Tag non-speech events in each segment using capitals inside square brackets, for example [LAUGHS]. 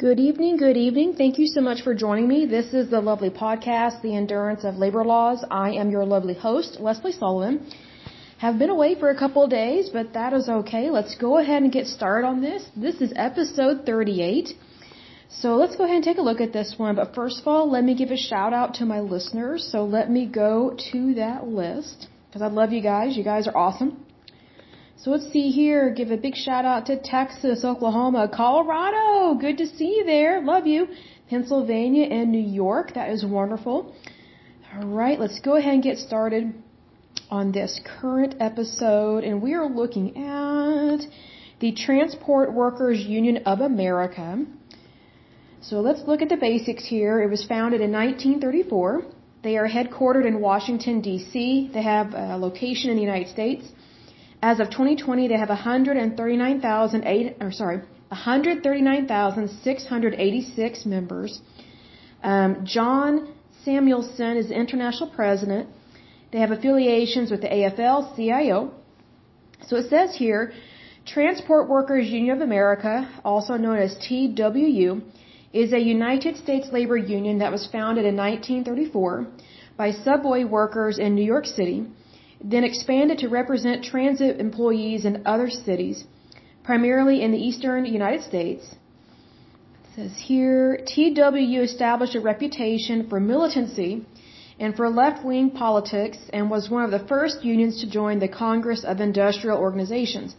Good evening, good evening. Thank you so much for joining me. This is the lovely podcast, The Endurance of Labor Laws. I am your lovely host, Lesley Sullivan. Have been away for a couple of days, but that is okay. Let's go ahead and get started on this. This is episode 38. So let's go ahead and take a look at this one. But first of all, let me give a shout out to my listeners. So let me go to that list because I love you guys. You guys are awesome. So let's see here. Give a big shout out to Texas, Oklahoma, Colorado. Good to see you there. Love you. Pennsylvania and New York. That is wonderful. All right, let's go ahead and get started on this current episode. And we are looking at the Transport Workers Union of America. So let's look at the basics here. It was founded in 1934. They are headquartered in Washington, D.C. They have a location in the United States. As of 2020, they have 139,008 or sorry, 139,686 members. Um, John Samuelsen is the international president. They have affiliations with the AFL-CIO. So it says here, Transport Workers Union of America, also known as TWU, is a United States labor union that was founded in 1934 by subway workers in New York City then expanded to represent transit employees in other cities, primarily in the eastern United States. It says here, TWU established a reputation for militancy and for left-wing politics and was one of the first unions to join the Congress of Industrial Organizations.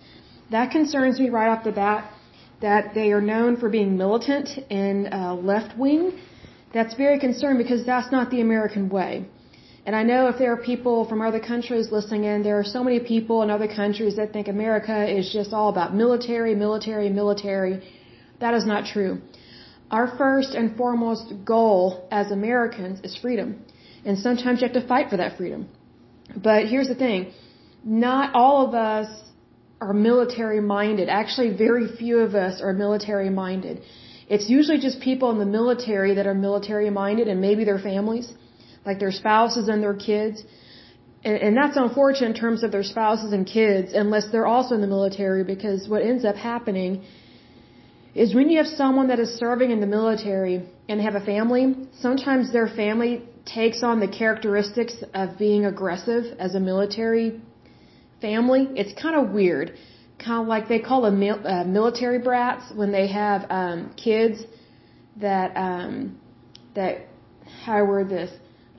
That concerns me right off the bat that they are known for being militant and uh, left-wing. That's very concerning because that's not the American way. And I know if there are people from other countries listening in, there are so many people in other countries that think America is just all about military, military, military. That is not true. Our first and foremost goal as Americans is freedom. And sometimes you have to fight for that freedom. But here's the thing. Not all of us are military minded. Actually, very few of us are military minded. It's usually just people in the military that are military minded and maybe their families like their spouses and their kids. And, and that's unfortunate in terms of their spouses and kids, unless they're also in the military, because what ends up happening is when you have someone that is serving in the military and they have a family, sometimes their family takes on the characteristics of being aggressive as a military family. It's kind of weird. Kind of like they call them mil- uh, military brats when they have um, kids that um, that how I word this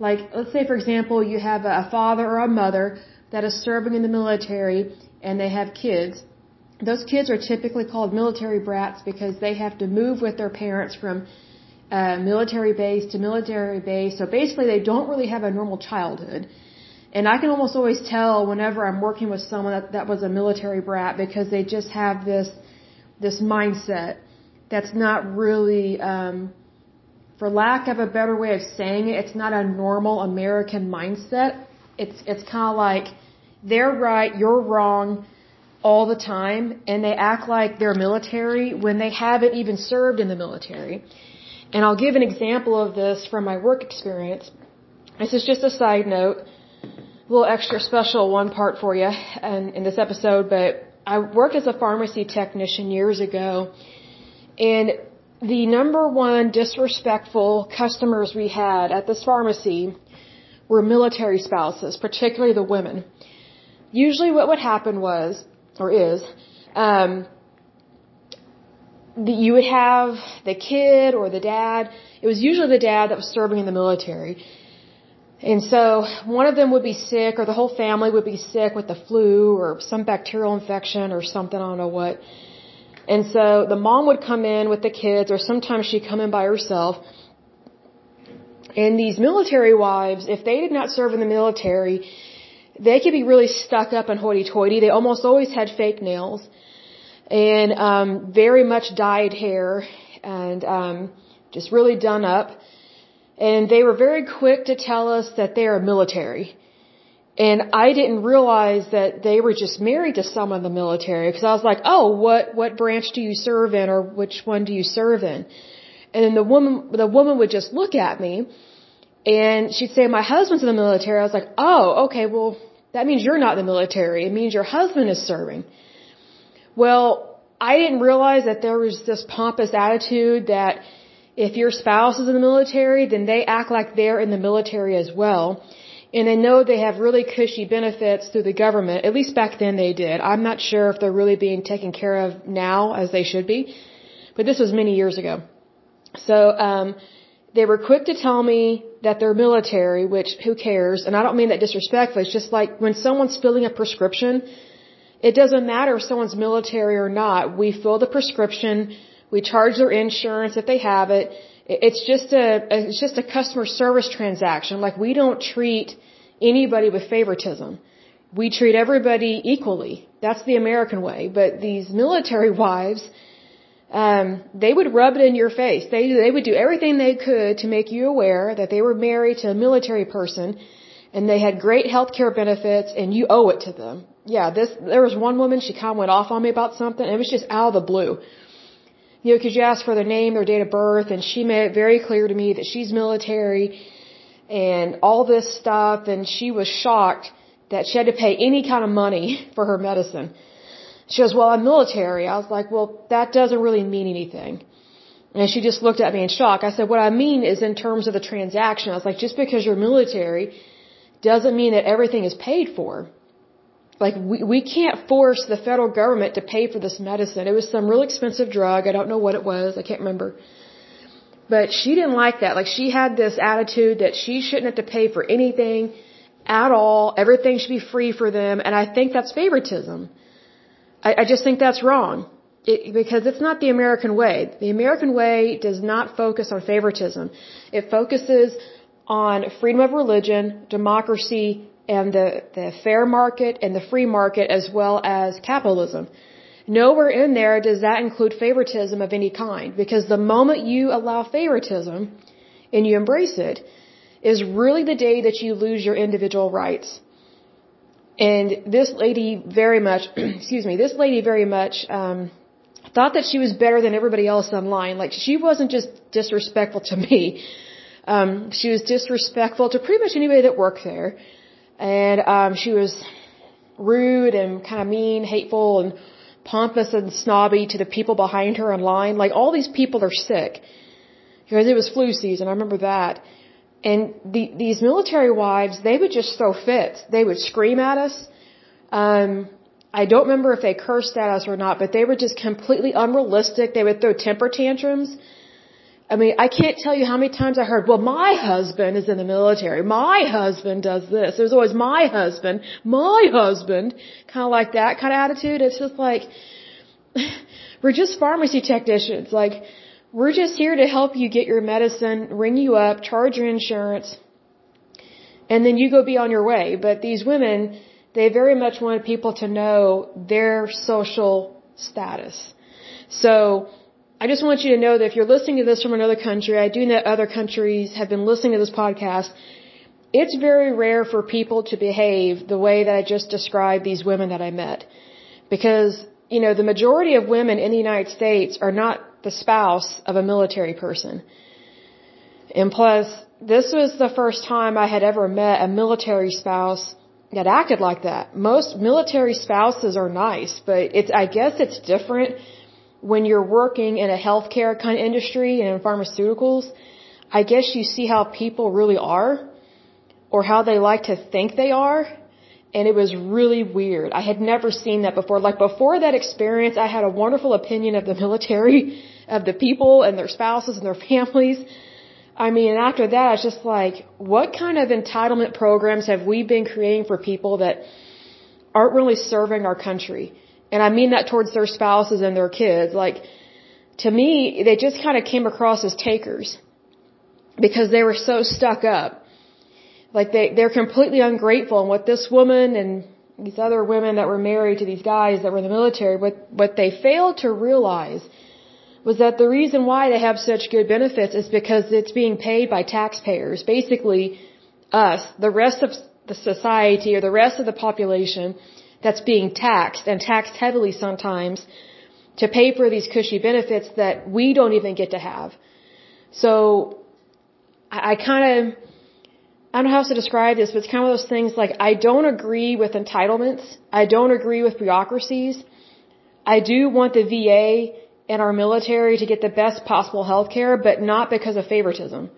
like, let's say, for example, you have a father or a mother that is serving in the military and they have kids. Those kids are typically called military brats because they have to move with their parents from uh, military base to military base. So basically, they don't really have a normal childhood. And I can almost always tell whenever I'm working with someone that, that was a military brat because they just have this this mindset that's not really um, for lack of a better way of saying it, it's not a normal American mindset. It's it's kind of like they're right, you're wrong all the time, and they act like they're military when they haven't even served in the military. And I'll give an example of this from my work experience. This is just a side note, a little extra special one part for you in, in this episode, but I worked as a pharmacy technician years ago, and the number one disrespectful customers we had at this pharmacy were military spouses, particularly the women. Usually what would happen was, or is, um, the, you would have the kid or the dad. It was usually the dad that was serving in the military. And so one of them would be sick or the whole family would be sick with the flu or some bacterial infection or something, I don't know what. And so the mom would come in with the kids, or sometimes she'd come in by herself. And these military wives, if they did not serve in the military, they could be really stuck up and hoity-toity. They almost always had fake nails and um, very much dyed hair and um, just really done up. And they were very quick to tell us that they are military. And I didn't realize that they were just married to someone in the military because I was like, "Oh, what what branch do you serve in, or which one do you serve in?" And then the woman the woman would just look at me, and she'd say, "My husband's in the military." I was like, "Oh, okay. Well, that means you're not in the military. It means your husband is serving." Well, I didn't realize that there was this pompous attitude that if your spouse is in the military, then they act like they're in the military as well. And they know they have really cushy benefits through the government. At least back then they did. I'm not sure if they're really being taken care of now as they should be. But this was many years ago. So, um, they were quick to tell me that they're military, which who cares? And I don't mean that disrespectfully. It's just like when someone's filling a prescription, it doesn't matter if someone's military or not. We fill the prescription, we charge their insurance if they have it. It's just a it's just a customer service transaction. Like we don't treat anybody with favoritism. We treat everybody equally. That's the American way. But these military [LAUGHS] wives, um, they would rub it in your face. They they would do everything they could to make you aware that they were married to a military person, and they had great health care benefits, and you owe it to them. Yeah, this there was one woman. She kind of went off on me about something. And it was just out of the blue. You know, because you asked for their name, their date of birth, and she made it very clear to me that she's military, and all this stuff, and she was shocked that she had to pay any kind of money [LAUGHS] for her medicine. She goes, well, I'm military. I was like, well, that doesn't really mean anything. And she just looked at me in shock. I said, what I mean is in terms of the transaction. I was like, just because you're military doesn't mean that everything is paid for. Like, we, we can't force the federal government to pay for this medicine. It was some real expensive drug. I don't know what it was. I can't remember. But she didn't like that. Like, she had this attitude that she shouldn't have to pay for anything at all. Everything should be free for them. And I think that's favoritism. I, I just think that's wrong. It, because it's not the American way. The American way does not focus on favoritism. It focuses on freedom of religion, democracy, and the, the fair market and the free market as well as capitalism. Nowhere in there does that include favoritism of any kind because the moment you allow favoritism and you embrace it is really the day that you lose your individual rights. And this lady very much, [CLEARS THROAT] excuse me, this lady very much um, thought that she was better than everybody else online. Like she wasn't just disrespectful to me. Um, she was disrespectful to pretty much anybody that worked there, and um, she was rude and kind of mean, hateful, and pompous and snobby to the people behind her in line. Like all these people are sick because it was flu season. I remember that. And the, these military wives, they would just throw fits. They would scream at us. Um, I don't remember if they cursed at us or not, but they were just completely unrealistic. They would throw temper tantrums. I mean, I can't tell you how many times I heard, well, my husband is in the military. My husband does this. There's always my husband, my husband, kind of like that kind of attitude. It's just like, [LAUGHS] we're just pharmacy technicians. Like, we're just here to help you get your medicine, ring you up, charge your insurance, and then you go be on your way. But these women, they very much wanted people to know their social status. So, I just want you to know that if you're listening to this from another country, I do know other countries have been listening to this podcast. It's very rare for people to behave the way that I just described these women that I met. Because, you know, the majority of women in the United States are not the spouse of a military person. And plus, this was the first time I had ever met a military spouse that acted like that. Most military spouses are nice, but it's, I guess it's different when you're working in a healthcare kind of industry and in pharmaceuticals. I guess you see how people really are or how they like to think they are and it was really weird. I had never seen that before. Like before that experience, I had a wonderful opinion of the [LAUGHS] military, of the people and their spouses and their families. I mean, after that, it's just like, what kind of entitlement programs have we been creating for people that aren't really serving our country? And I mean that towards their spouses and their kids. Like, to me, they just kind of came across as takers because they were so stuck up like they they're completely ungrateful and what this woman and these other women that were married to these guys that were in the military what what they failed to realize was that the reason why they have such good benefits is because it's being paid by taxpayers basically us the rest of the society or the rest of the population that's being taxed and taxed heavily sometimes to pay for these cushy benefits that we don't even get to have so I, I kind of I don't know how to describe this, but it's kind of those things like I don't agree with entitlements. I don't agree with bureaucracies. I do want the VA and our military to get the best possible health care, but not because of favoritism.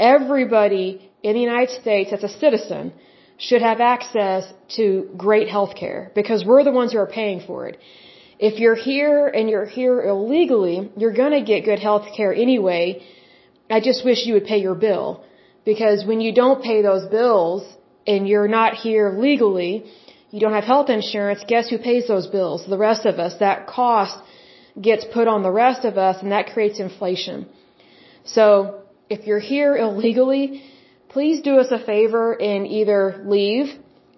Everybody in the United States that's a citizen should have access to great health care because we're the ones who are paying for it. If you're here and you're here illegally, you're going to get good health care anyway. I just wish you would pay your bill because when you don't pay those bills and you're not here legally, you don't have health insurance, guess who pays those bills? The rest of us. That cost gets put on the rest of us and that creates inflation. So if you're here illegally, please do us a favor and either leave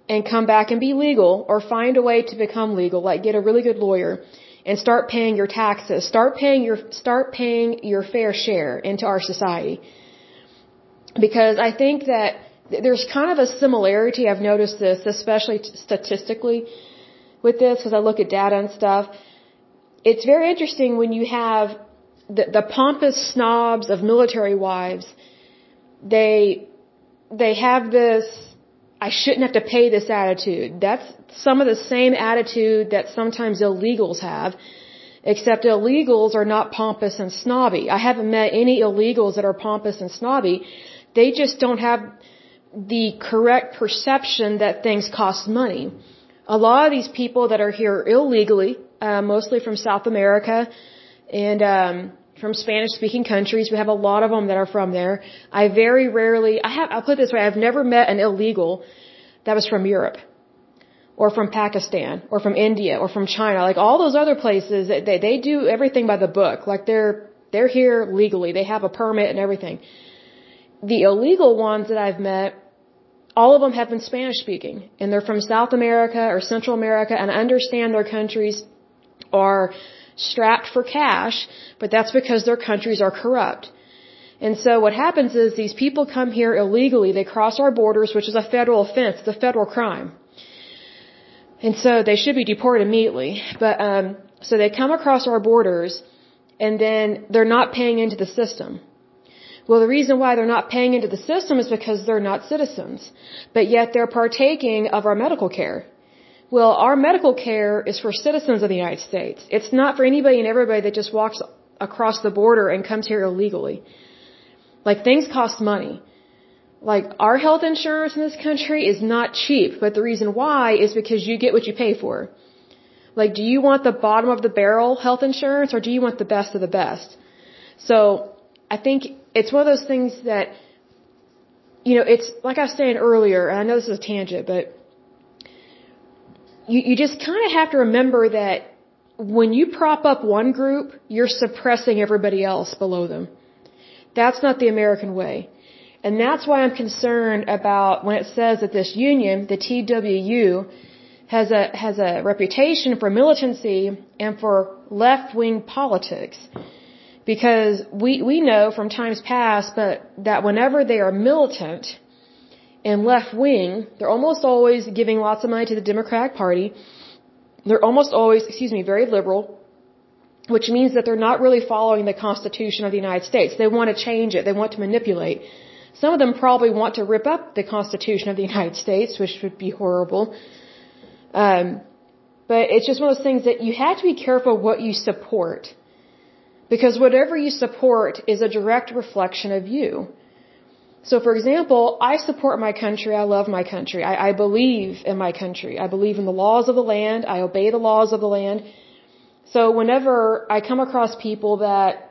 and come back and be legal or find a way to become legal, like get a really good lawyer and start paying your taxes, start paying your, start paying your fair share into our society. Because I think that there's kind of a similarity, I've noticed this, especially statistically with this, because I look at data and stuff it's very interesting when you have the, the pompous snobs of military wives. They they have this I shouldn't have to pay this attitude. That's some of the same attitude that sometimes illegals have, except illegals are not pompous and snobby. I haven't met any illegals that are pompous and snobby. They just don't have the correct perception that things cost money. A lot of these people that are here illegally, uh, mostly from South America and um, from Spanish-speaking countries. We have a lot of them that are from there. I very rarely, I have, I'll put it this way, I've never met an illegal that was from Europe or from Pakistan or from India or from China. Like all those other places, they, they do everything by the book. Like they're, they're here legally. They have a permit and everything. The illegal ones that I've met, all of them have been Spanish speaking and they're from South America or Central America and understand their countries are strapped for cash, but that's because their countries are corrupt. And so what happens is these people come here illegally, they cross our borders, which is a federal offense, a federal crime. And so they should be deported immediately. But um so they come across our borders and then they're not paying into the system. Well, the reason why they're not paying into the system is because they're not citizens. But yet they're partaking of our medical care. Well, our medical care is for citizens of the United States. It's not for anybody and everybody that just walks across the border and comes here illegally. Like things cost money. Like our health insurance in this country is not cheap, but the reason why is because you get what you pay for. Like do you want the bottom of the barrel health insurance or do you want the best of the best? So I think it's one of those things that, you know, it's like I was saying earlier, and I know this is a tangent, but you, you just kind of have to remember that when you prop up one group, you're suppressing everybody else below them. That's not the American way. And that's why I'm concerned about when it says that this union, the TWU, has a, has a reputation for militancy and for left-wing politics. Because we, we know from times past but that whenever they are militant, and left wing, they're almost always giving lots of money to the Democratic Party. They're almost always, excuse me, very liberal, which means that they're not really following the Constitution of the United States. They want to change it. They want to manipulate. Some of them probably want to rip up the Constitution of the United States, which would be horrible. Um, but it's just one of those things that you have to be careful what you support. Because whatever you support is a direct reflection of you. So, for example, I support my country. I love my country. I, I believe in my country. I believe in the laws of the land. I obey the laws of the land. So, whenever I come across people that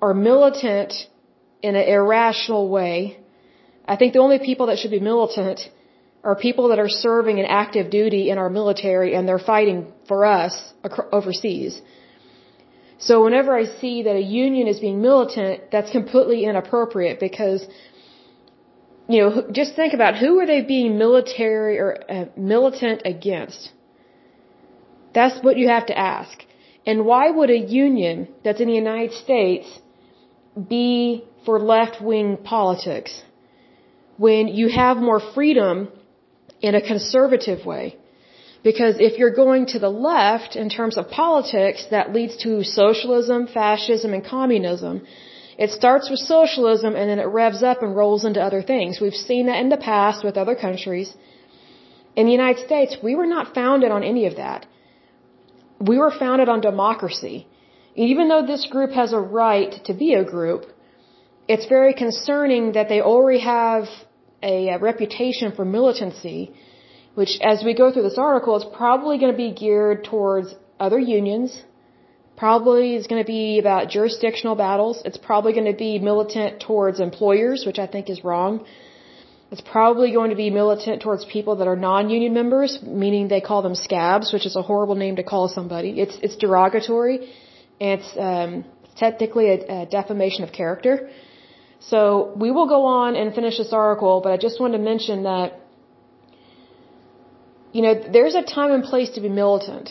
are militant in an irrational way, I think the only people that should be militant are people that are serving in active duty in our military and they're fighting for us overseas. So whenever I see that a union is being militant, that's completely inappropriate because you know, just think about who are they being military or uh, militant against? That's what you have to ask. And why would a union that's in the United States be for left-wing politics when you have more freedom in a conservative way? Because if you're going to the left in terms of politics, that leads to socialism, fascism, and communism. It starts with socialism and then it revs up and rolls into other things. We've seen that in the past with other countries. In the United States, we were not founded on any of that. we were founded on democracy. Even though this group has a right to be a group, it's very concerning that they already have a, reputation for militancy, which as we go through this article, is probably going to be geared towards other unions, probably is going to be about jurisdictional battles. It's probably going to be militant towards employers, which I think is wrong. It's probably going to be militant towards people that are non-union members, meaning they call them scabs, which is a horrible name to call somebody. It's it's derogatory. It's um, technically a, a defamation of character. So we will go on and finish this article, but I just wanted to mention that you know there's a time and place to be militant,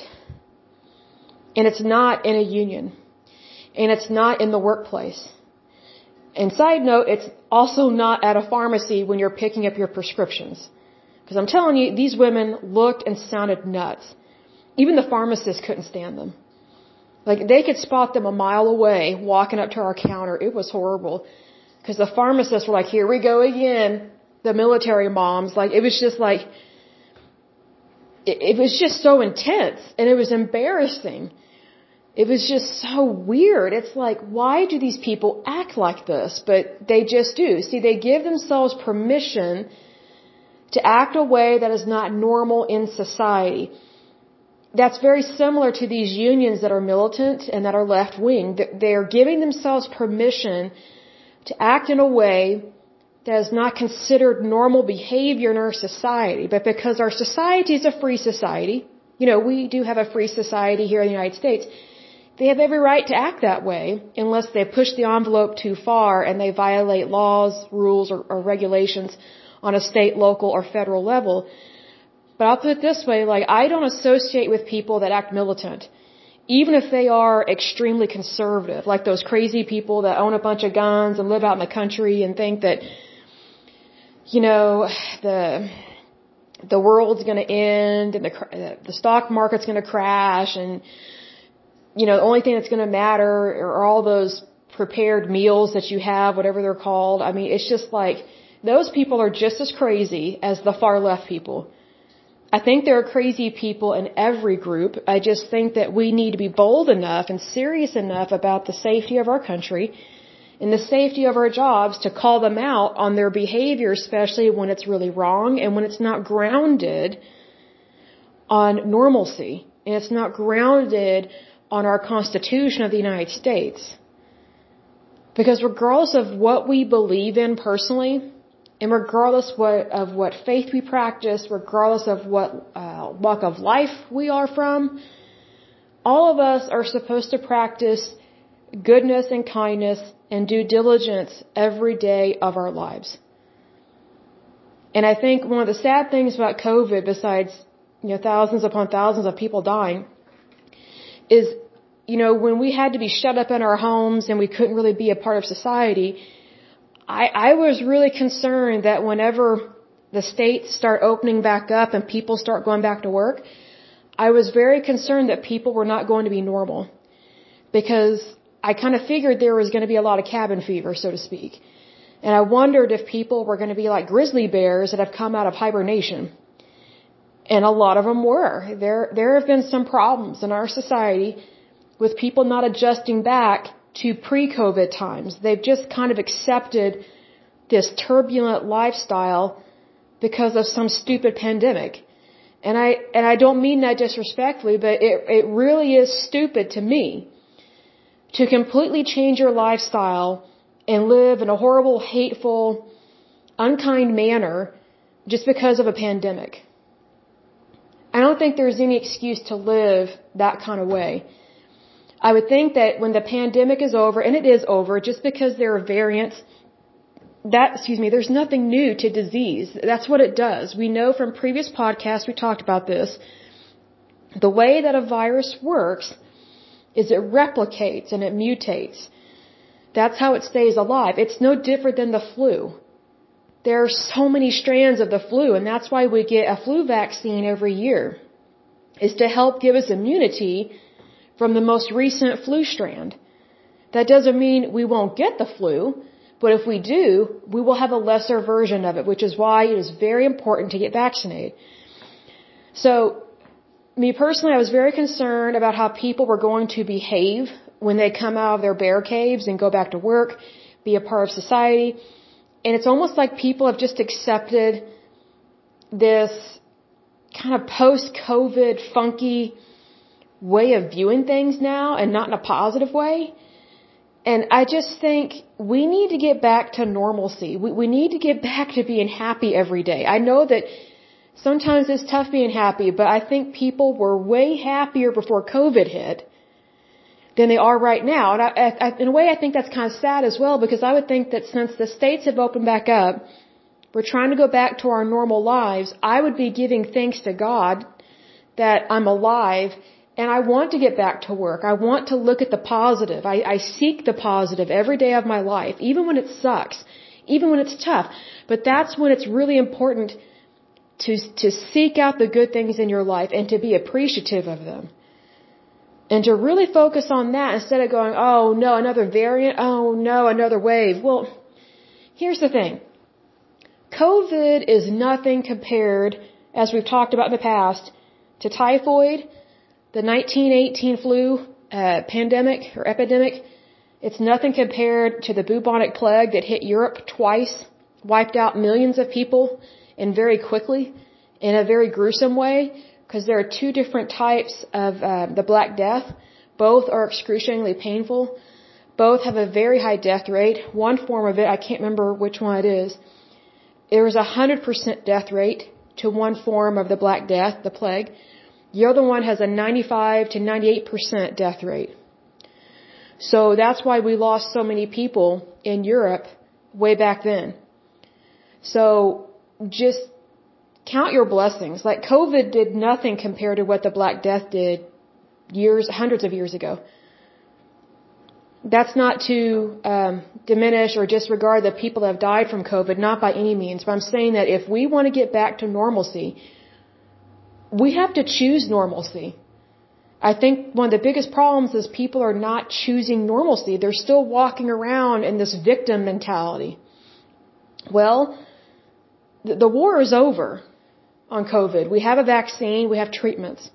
and it's not in a union, and it's not in the workplace. And side note, it's also not at a pharmacy when you're picking up your prescriptions. Because I'm telling you, these women looked and sounded nuts. Even the pharmacist couldn't stand them. Like, they could spot them a mile away walking up to our counter. It was horrible. Because the pharmacists were like, here we go again. The military moms. Like, it was just like, it, was just so intense. And it was embarrassing. It was just so weird. It's like, why do these people act like this? But they just do. See, they give themselves permission to act a way that is not normal in society. That's very similar to these unions that are militant and that are left wing. They're giving themselves permission to act in a way that is not considered normal behavior in our society. But because our society is a free society, you know, we do have a free society here in the United States they have every right to act that way unless they push the envelope too far and they violate laws, rules, or, or regulations on a state, local, or federal level. But I'll put it this way, like, I don't associate with people that act militant. Even if they are extremely conservative, like those crazy people that own a bunch of guns and live out in the country and think that, you know, the, the world's gonna end and the, uh, the stock market's gonna crash and, you know, the only thing that's going to matter are all those prepared meals that you have, whatever they're called. I mean, it's just like those people are just as crazy as the far left people. I think there are crazy people in every group. I just think that we need to be bold enough and serious enough about the safety of our country and the safety of our jobs to call them out on their behavior, especially when it's really wrong and when it's not grounded on normalcy and it's not grounded on our Constitution of the United States. Because regardless of what we believe in personally, and regardless what, of what faith we practice, regardless of what uh, walk of life we are from, all of us are supposed to practice goodness and kindness and due diligence every day of our lives. And I think one of the sad things about COVID, besides you know thousands upon thousands of people dying, is, you know, when we had to be shut up in our homes and we couldn't really be a part of society, I, I was really concerned that whenever the states start opening back up and people start going back to work, I was very concerned that people were not going to be normal. Because I kind of figured there was going to be a lot of cabin fever, so to speak. And I wondered if people were going to be like grizzly bears that have come out of hibernation. And a lot of them were. There, there have been some problems in our society with people not adjusting back to pre-COVID times. They've just kind of accepted this turbulent lifestyle because of some stupid pandemic. And I, and I don't mean that disrespectfully, but it, it really is stupid to me to completely change your lifestyle and live in a horrible, hateful, unkind manner just because of a pandemic. I don't think there's any excuse to live that kind of way. I would think that when the pandemic is over, and it is over, just because there are variants, that, excuse me, there's nothing new to disease. That's what it does. We know from previous podcasts, we talked about this. The way that a virus works is it replicates and it mutates. That's how it stays alive. It's no different than the flu there are so many strands of the flu, and that's why we get a flu vaccine every year, is to help give us immunity from the most recent flu strand. That doesn't mean we won't get the flu, but if we do, we will have a lesser version of it, which is why it is very important to get vaccinated. So, me personally, I was very concerned about how people were going to behave when they come out of their bear caves and go back to work, be a part of society. And it's almost like people have just accepted this kind of post-COVID funky way of viewing things now and not in a positive way. And I just think we need to get back to normalcy. We, we need to get back to being happy every day. I know that sometimes it's tough being happy, but I think people were way happier before COVID hit than they are right now. And I, I, in a way, I think that's kind of sad as well because I would think that since the states have opened back up, we're trying to go back to our normal lives. I would be giving thanks to God that I'm alive and I want to get back to work. I want to look at the positive. I, I seek the positive every day of my life, even when it sucks, even when it's tough. But that's when it's really important to, to seek out the good things in your life and to be appreciative of them. And to really focus on that instead of going, oh no, another variant, oh no, another wave. Well, here's the thing. COVID is nothing compared, as we've talked about in the past, to typhoid, the 1918 flu uh, pandemic or epidemic. It's nothing compared to the bubonic plague that hit Europe twice, wiped out millions of people, and very quickly, in a very gruesome way, because there are two different types of uh, the Black Death. Both are excruciatingly painful. Both have a very high death rate. One form of it, I can't remember which one it is there was a 100% death rate to one form of the Black Death, the plague. The other one has a 95 to 98% death rate. So that's why we lost so many people in Europe way back then. So just count your blessings. Like COVID did nothing compared to what the Black Death did years, hundreds of years ago. That's not to um, diminish or disregard the people that have died from COVID, not by any means. But I'm saying that if we want to get back to normalcy, we have to choose normalcy. I think one of the biggest problems is people are not choosing normalcy. They're still walking around in this victim mentality. Well, the war is over on COVID. We have a vaccine, we have treatments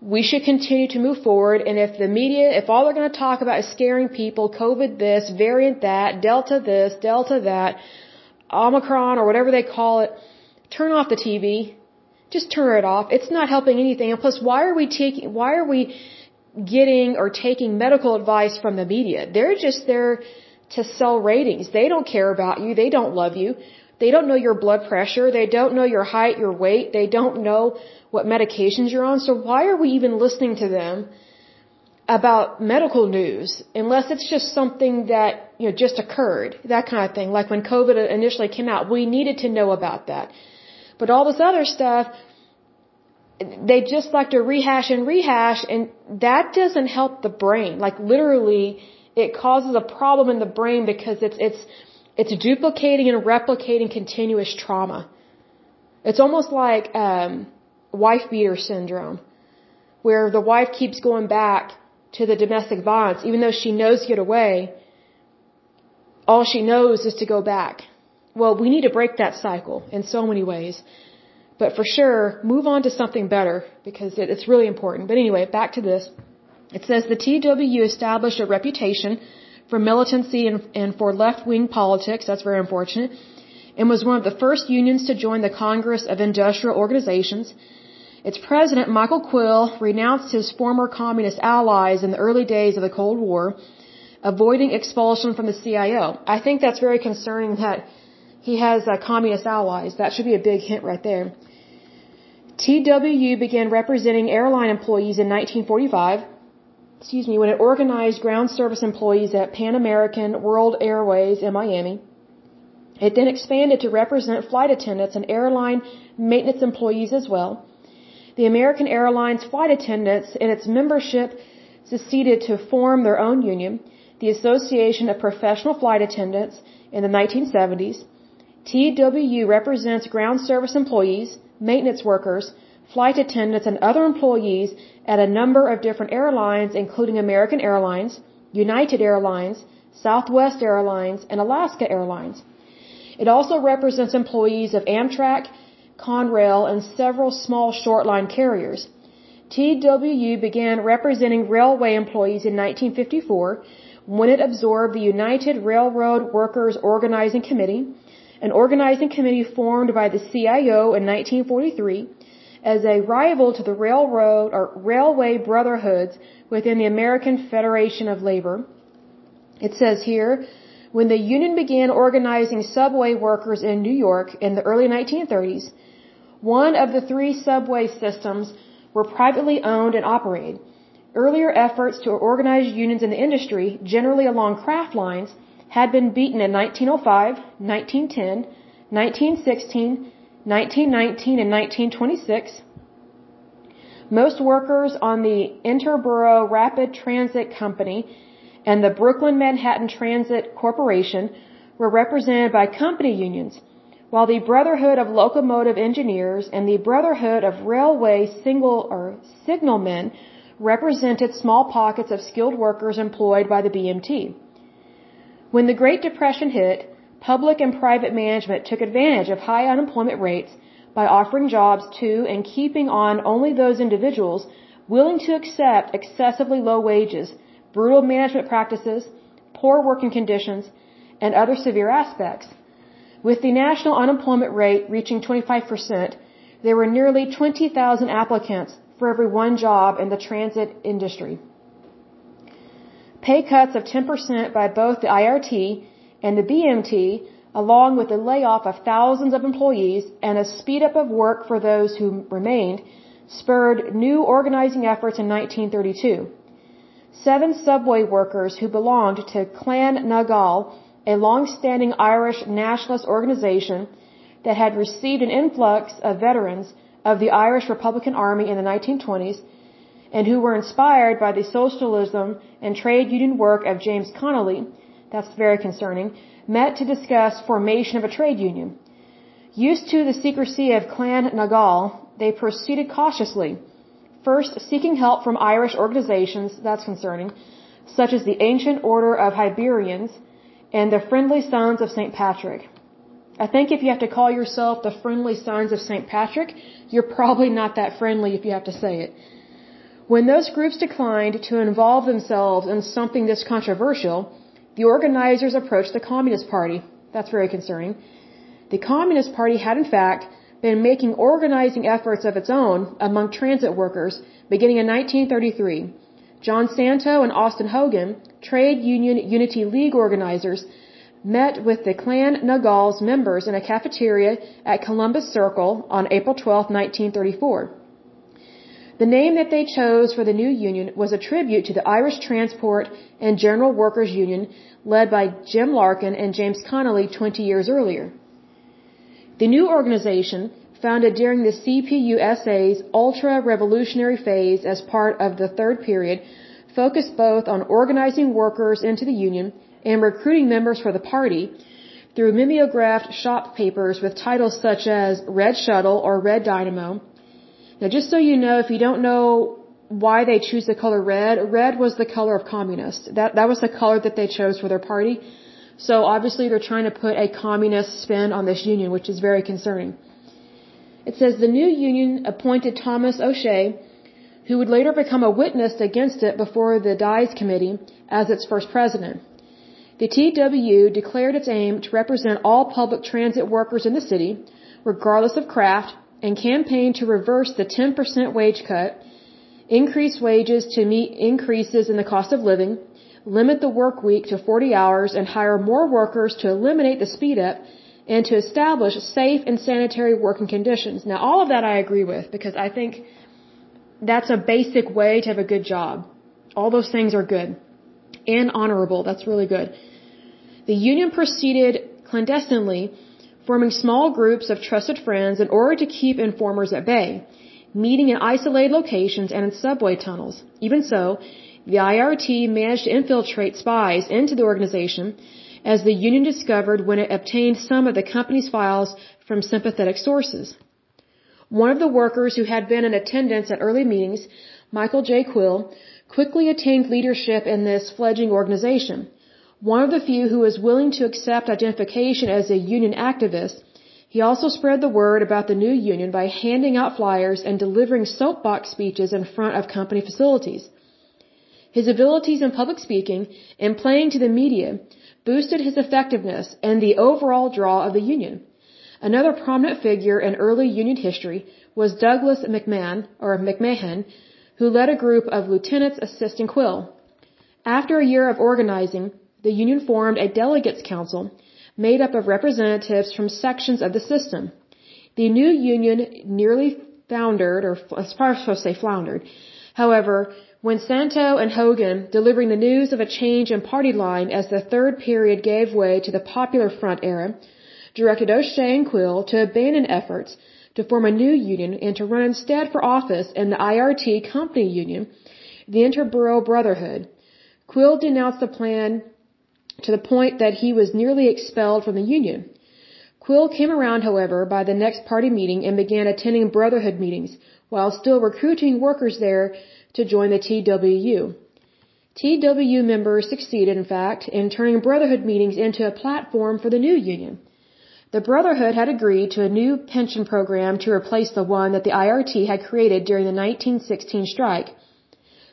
we should continue to move forward. And if the media, if all they're going to talk about is scaring people, COVID this, variant that, Delta this, Delta that, Omicron or whatever they call it, turn off the TV. Just turn it off. It's not helping anything. And plus, why are we taking, why are we getting or taking medical advice from the media? They're just there to sell ratings. They don't care about you. They don't love you. They don't know your blood pressure. They don't know your height, your weight. They don't know what medications you're on. So why are we even listening to them about medical news unless it's just something that, you know, just occurred, that kind of thing. Like when COVID initially came out, we needed to know about that. But all this other stuff, they just like to rehash and rehash and that doesn't help the brain. Like literally, it causes a problem in the brain because it's, it's, it's duplicating and replicating continuous trauma. It's almost like, um, wife beater syndrome, where the wife keeps going back to the domestic violence, even though she knows to get away, all she knows is to go back. Well, we need to break that cycle in so many ways. But for sure, move on to something better because it's really important. But anyway, back to this. It says the TW established a reputation for militancy and, and for left-wing politics. That's very unfortunate. And was one of the first unions to join the Congress of Industrial Organizations its president, Michael Quill, renounced his former communist allies in the early days of the Cold War, avoiding expulsion from the CIO. I think that's very concerning that he has uh, communist allies. That should be a big hint right there. TWU began representing airline employees in 1945, excuse me, when it organized ground service employees at Pan American World Airways in Miami. It then expanded to represent flight attendants and airline maintenance employees as well the American Airlines flight attendants and its membership seceded to form their own union, the Association of Professional Flight Attendants, in the 1970s. TWU represents ground service employees, maintenance workers, flight attendants, and other employees at a number of different airlines, including American Airlines, United Airlines, Southwest Airlines, and Alaska Airlines. It also represents employees of Amtrak, Conrail, and several small short line carriers. TWU began representing railway employees in 1954 when it absorbed the United Railroad Workers Organizing Committee, an organizing committee formed by the CIO in 1943 as a rival to the railroad or railway brotherhoods within the American Federation of Labor. It says here, when the union began organizing subway workers in New York in the early 1930s, one of the three subway systems were privately owned and operated. Earlier efforts to organize unions in the industry, generally along craft lines, had been beaten in 1905, 1910, 1916, 1919 and 1926, most workers on the Interborough Rapid Transit Company and the Brooklyn Manhattan Transit Corporation were represented by company unions, while the Brotherhood of Locomotive Engineers and the Brotherhood of Railway Single or Signalmen represented small pockets of skilled workers employed by the BMT. When the Great Depression hit, public and private management took advantage of high unemployment rates by offering jobs to and keeping on only those individuals willing to accept excessively low wages, brutal management practices, poor working conditions, and other severe aspects. With the national unemployment rate reaching 25%, there were nearly 20,000 applicants for every one job in the transit industry. Pay cuts of 10% by both the IRT and the BMT, along with the layoff of thousands of employees and a speed up of work for those who remained, spurred new organizing efforts in 1932. Seven subway workers who belonged to Clan na Gael, a long-standing Irish nationalist organization that had received an influx of veterans of the Irish Republican Army in the 1920s and who were inspired by the socialism and trade union work of James Connolly, that's very concerning, met to discuss formation of a trade union. Used to the secrecy of Clan na Gael, they proceeded cautiously, first seeking help from Irish organizations, that's concerning, such as the Ancient Order of Hibernians and the Friendly Sons of St. Patrick. I think if you have to call yourself the Friendly Sons of St. Patrick, you're probably not that friendly if you have to say it. When those groups declined to involve themselves in something this controversial, the organizers approached the Communist Party. That's very concerning. The Communist Party had in fact been making organizing efforts of its own among transit workers beginning in 1933. John Santo and Austin Hogan, trade union Unity League organizers, met with the Clan na Gael's members in a cafeteria at Columbus Circle on April 12, 1934. The name that they chose for the new union was a tribute to the Irish Transport and General Workers Union led by Jim Larkin and James Connolly 20 years earlier. The new organization, founded during the CPUSA's ultra-revolutionary phase as part of the third period, focused both on organizing workers into the union and recruiting members for the party through mimeographed shop papers with titles such as Red Shuttle or Red Dynamo, now, just so you know, if you don't know why they choose the color red, red was the color of communists. That that was the color that they chose for their party. So obviously they're trying to put a communist spin on this union, which is very concerning. It says the new union appointed Thomas O'Shea, who would later become a witness against it before the Dies Committee as its first president. The TWU declared its aim to represent all public transit workers in the city, regardless of craft, and campaigned to reverse the 10% wage cut, increase wages to meet increases in the cost of living, limit the work week to 40 hours, and hire more workers to eliminate the speed up and to establish safe and sanitary working conditions. Now, all of that I agree with because I think that's a basic way to have a good job. All those things are good and honorable. That's really good. The union proceeded clandestinely forming small groups of trusted friends in order to keep informers at bay, meeting in isolated locations and in subway tunnels. Even so, the IRT managed to infiltrate spies into the organization, as the union discovered when it obtained some of the company's files from sympathetic sources. One of the workers who had been in attendance at early meetings, Michael J. Quill, quickly attained leadership in this fledgling organization. One of the few who was willing to accept identification as a union activist, He also spread the word about the new union by handing out flyers and delivering soapbox speeches in front of company facilities. His abilities in public speaking and playing to the media boosted his effectiveness and the overall draw of the union. Another prominent figure in early union history was Douglas McMahon, or McMahon, who led a group of lieutenants assisting Quill. After a year of organizing, the union formed a delegates council made up of representatives from sections of the system. The new union nearly foundered, or as far as to say floundered. However, when Santo and Hogan, delivering the news of a change in party line as the third period gave way to the Popular Front era, directed O'Shea and Quill to abandon efforts to form a new union and to run instead for office in the IRT company union, the Interborough Brotherhood. Quill denounced the plan to the point that he was nearly expelled from the union. Quill came around, however, by the next party meeting and began attending Brotherhood meetings, while still recruiting workers there to join the TWU. TWU members succeeded, in fact, in turning Brotherhood meetings into a platform for the new union. The Brotherhood had agreed to a new pension program to replace the one that the IRT had created during the 1916 strike.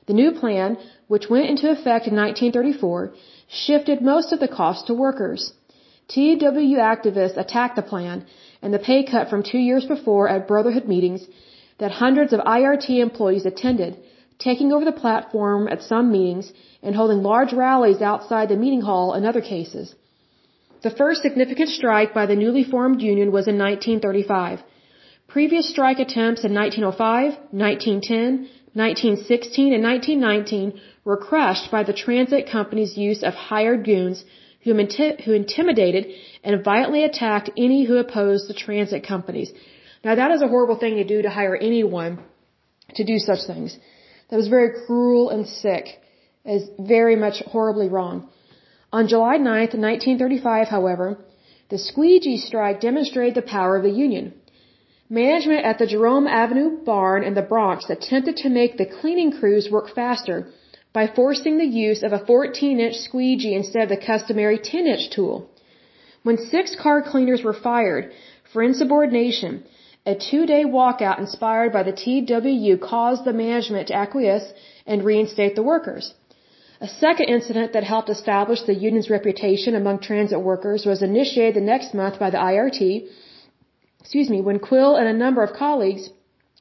The new plan, which went into effect in 1934, shifted most of the cost to workers. TWU activists attacked the plan and the pay cut from two years before at Brotherhood meetings that hundreds of IRT employees attended, taking over the platform at some meetings and holding large rallies outside the meeting hall in other cases. The first significant strike by the newly formed union was in 1935. Previous strike attempts in 1905, 1910, 1916, and 1919 were crushed by the transit company's use of hired goons who, who intimidated and violently attacked any who opposed the transit companies. Now that is a horrible thing to do to hire anyone to do such things. That was very cruel and sick. It is very much horribly wrong. On July 9, 1935, however, the squeegee strike demonstrated the power of the Union. Management at the Jerome Avenue barn in the Bronx attempted to make the cleaning crews work faster by forcing the use of a 14-inch squeegee instead of the customary 10-inch tool. When six car cleaners were fired for insubordination, a two-day walkout inspired by the TWU caused the management to acquiesce and reinstate the workers. A second incident that helped establish the union's reputation among transit workers was initiated the next month by the IRT, excuse me, when Quill and a number of colleagues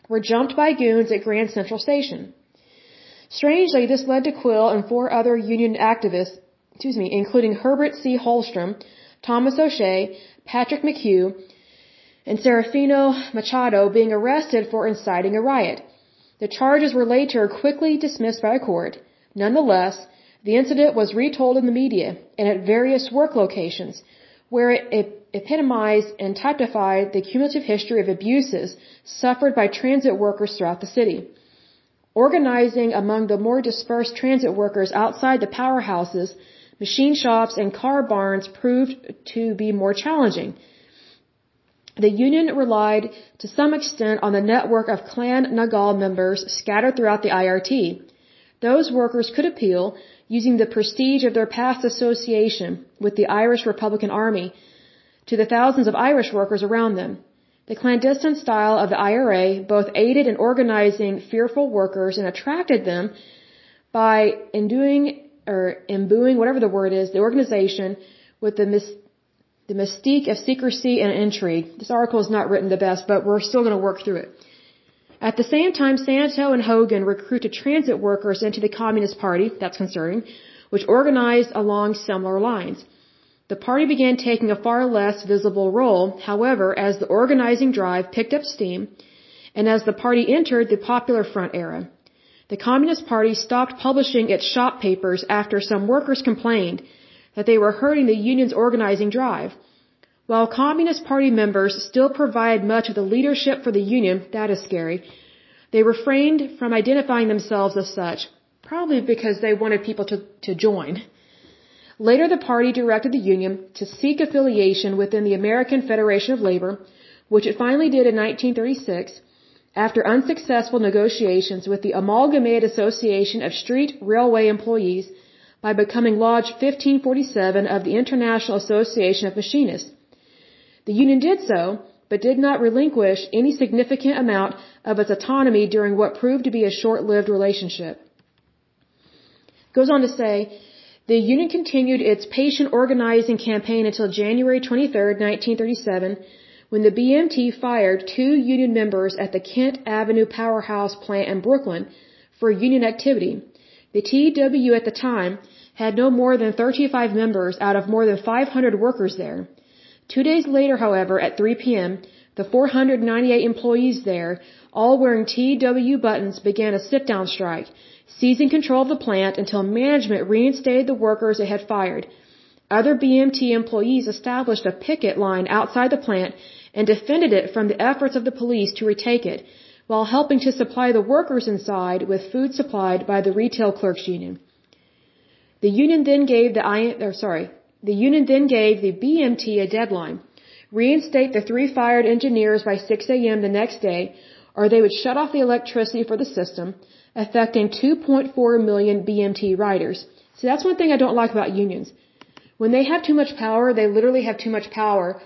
were jumped by goons at Grand Central Station. Strangely, this led to Quill and four other union activists, excuse me, including Herbert C. Holstrom, Thomas O'Shea, Patrick McHugh, and Serafino Machado being arrested for inciting a riot. The charges were later quickly dismissed by a court. Nonetheless, the incident was retold in the media and at various work locations, where it epitomized and typified the cumulative history of abuses suffered by transit workers throughout the city. Organizing among the more dispersed transit workers outside the powerhouses, machine shops, and car barns proved to be more challenging. The union relied to some extent on the network of Clan na Gael members scattered throughout the IRT. Those workers could appeal, using the prestige of their past association with the Irish Republican Army, to the thousands of Irish workers around them. The clandestine style of the IRA both aided in organizing fearful workers and attracted them by enduing or imbuing, whatever the word is, the organization with the mis- the mystique of secrecy and intrigue. This article is not written the best, but we're still going to work through it. At the same time, Santo and Hogan recruited transit workers into the Communist Party, that's concerning, which organized along similar lines. The party began taking a far less visible role, however, as the organizing drive picked up steam and as the party entered the Popular Front era. The Communist Party stopped publishing its shop papers after some workers complained that they were hurting the union's organizing drive. While Communist Party members still provide much of the leadership for the union, that is scary, they refrained from identifying themselves as such, probably because they wanted people to, to join. Later, the party directed the union to seek affiliation within the American Federation of Labor, which it finally did in 1936 after unsuccessful negotiations with the Amalgamated Association of Street Railway Employees by becoming Lodge 1547 of the International Association of Machinists. The union did so but did not relinquish any significant amount of its autonomy during what proved to be a short-lived relationship. Goes on to say, the union continued its patient organizing campaign until January 23, 1937, when the BMT fired two union members at the Kent Avenue Powerhouse plant in Brooklyn for union activity. The TW at the time had no more than 35 members out of more than 500 workers there. Two days later, however, at 3 p.m., the 498 employees there, all wearing TW buttons, began a sit-down strike, seizing control of the plant until management reinstated the workers it had fired. Other BMT employees established a picket line outside the plant and defended it from the efforts of the police to retake it, while helping to supply the workers inside with food supplied by the retail clerks union. The union then gave the I, or sorry, the union then gave the BMT a deadline. Reinstate the three fired engineers by 6 a.m. the next day, or they would shut off the electricity for the system, affecting 2.4 million BMT riders. See, that's one thing I don't like about unions. When they have too much power, they literally have too much power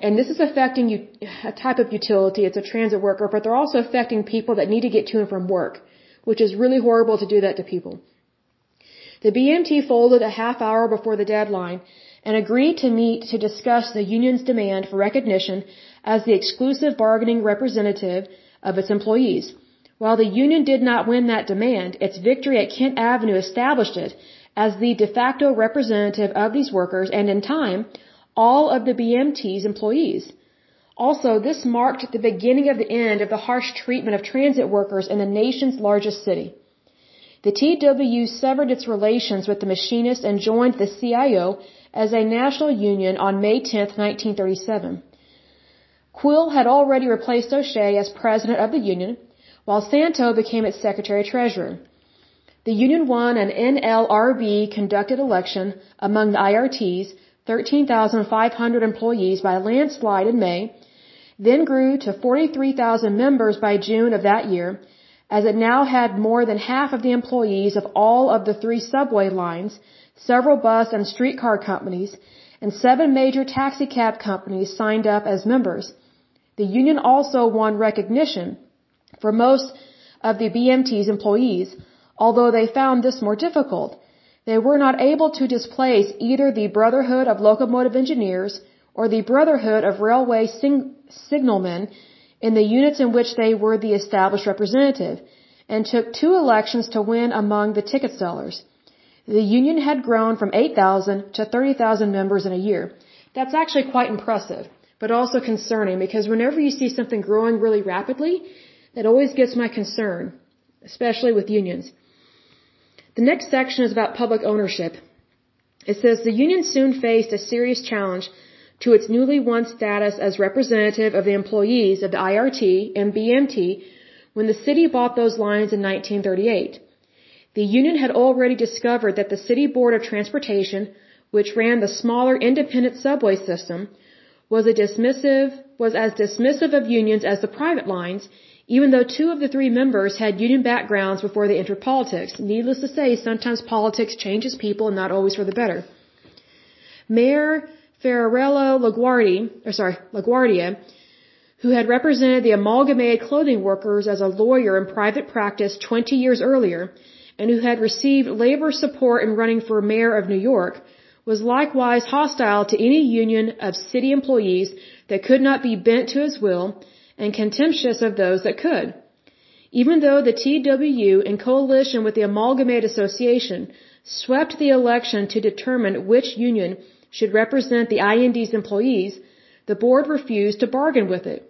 and this is affecting you, a type of utility. It's a transit worker, but they're also affecting people that need to get to and from work, which is really horrible to do that to people. The BMT folded a half hour before the deadline and agreed to meet to discuss the union's demand for recognition as the exclusive bargaining representative of its employees. While the union did not win that demand, its victory at Kent Avenue established it as the de facto representative of these workers and in time all of the BMT's employees. Also, this marked the beginning of the end of the harsh treatment of transit workers in the nation's largest city. The TW severed its relations with the machinists and joined the CIO as a national union on May 10, 1937. Quill had already replaced O'Shea as president of the union, while Santo became its secretary-treasurer. The union won an NLRB conducted election among the IRTs 13,500 employees by landslide in May, then grew to 43,000 members by June of that year, as it now had more than half of the employees of all of the three subway lines, several bus and streetcar companies, and seven major taxicab companies signed up as members. The union also won recognition for most of the BMT's employees, although they found this more difficult they were not able to displace either the Brotherhood of Locomotive Engineers or the Brotherhood of Railway sing- Signalmen in the units in which they were the established representative, and took two elections to win among the ticket sellers. The union had grown from 8,000 to 30,000 members in a year. That's actually quite impressive, but also concerning because whenever you see something growing really rapidly, that always gets my concern, especially with unions. The next section is about public ownership. It says the union soon faced a serious challenge to its newly won status as representative of the employees of the IRT and BMT when the city bought those lines in 1938. The union had already discovered that the City Board of Transportation, which ran the smaller independent subway system, was a dismissive was as dismissive of unions as the private lines even though two of the three members had union backgrounds before they entered politics. Needless to say, sometimes politics changes people and not always for the better. Mayor Ferrarello LaGuardia, or sorry, LaGuardia, who had represented the amalgamated clothing workers as a lawyer in private practice 20 years earlier, and who had received labor support in running for mayor of New York, was likewise hostile to any union of city employees that could not be bent to his will and contemptuous of those that could. Even though the TWU, in coalition with the Amalgamated Association, swept the election to determine which union should represent the IND's employees, the board refused to bargain with it.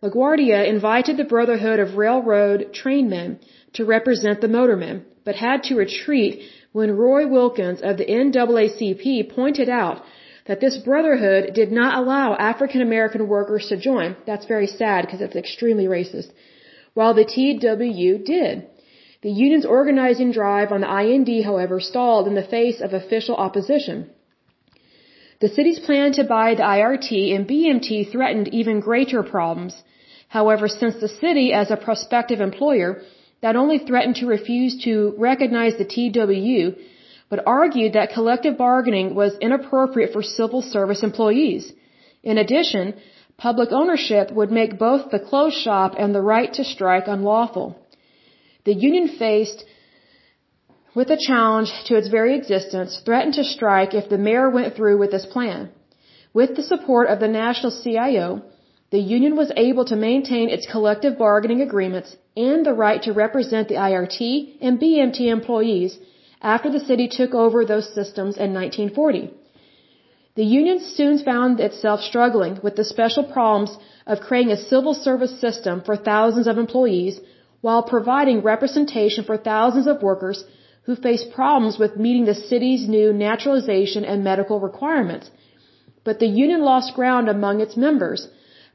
LaGuardia invited the Brotherhood of Railroad Trainmen to represent the motormen, but had to retreat when Roy Wilkins of the NAACP pointed out that this brotherhood did not allow African American workers to join. That's very sad because it's extremely racist. While the TW did. The union's organizing drive on the IND, however, stalled in the face of official opposition. The city's plan to buy the IRT and BMT threatened even greater problems. However, since the city, as a prospective employer, not only threatened to refuse to recognize the TW, but argued that collective bargaining was inappropriate for civil service employees. In addition, public ownership would make both the closed shop and the right to strike unlawful. The union faced with a challenge to its very existence, threatened to strike if the mayor went through with this plan. With the support of the national CIO, the union was able to maintain its collective bargaining agreements and the right to represent the IRT and BMT employees after the city took over those systems in 1940. The union soon found itself struggling with the special problems of creating a civil service system for thousands of employees while providing representation for thousands of workers who faced problems with meeting the city's new naturalization and medical requirements. But the union lost ground among its members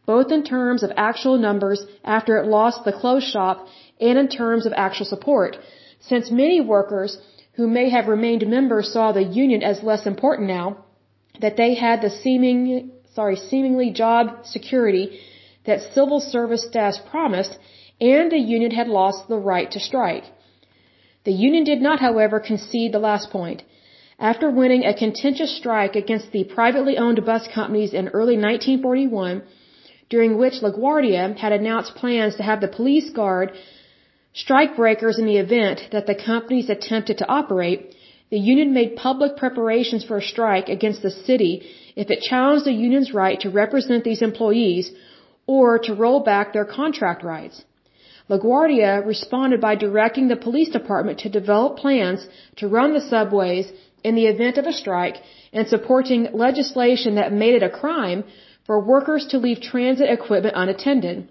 both in terms of actual numbers after it lost the closed shop and in terms of actual support, since many workers who may have remained members saw the union as less important now that they had the seeming, sorry, seemingly job security that civil service staffs promised and the union had lost the right to strike. The union did not, however, concede the last point. After winning a contentious strike against the privately owned bus companies in early 1941, during which LaGuardia had announced plans to have the police guard strikebreakers in the event that the companies attempted to operate, the union made public preparations for a strike against the city if it challenged the union's right to represent these employees or to roll back their contract rights. LaGuardia responded by directing the police department to develop plans to run the subways in the event of a strike and supporting legislation that made it a crime for workers to leave transit equipment unattended.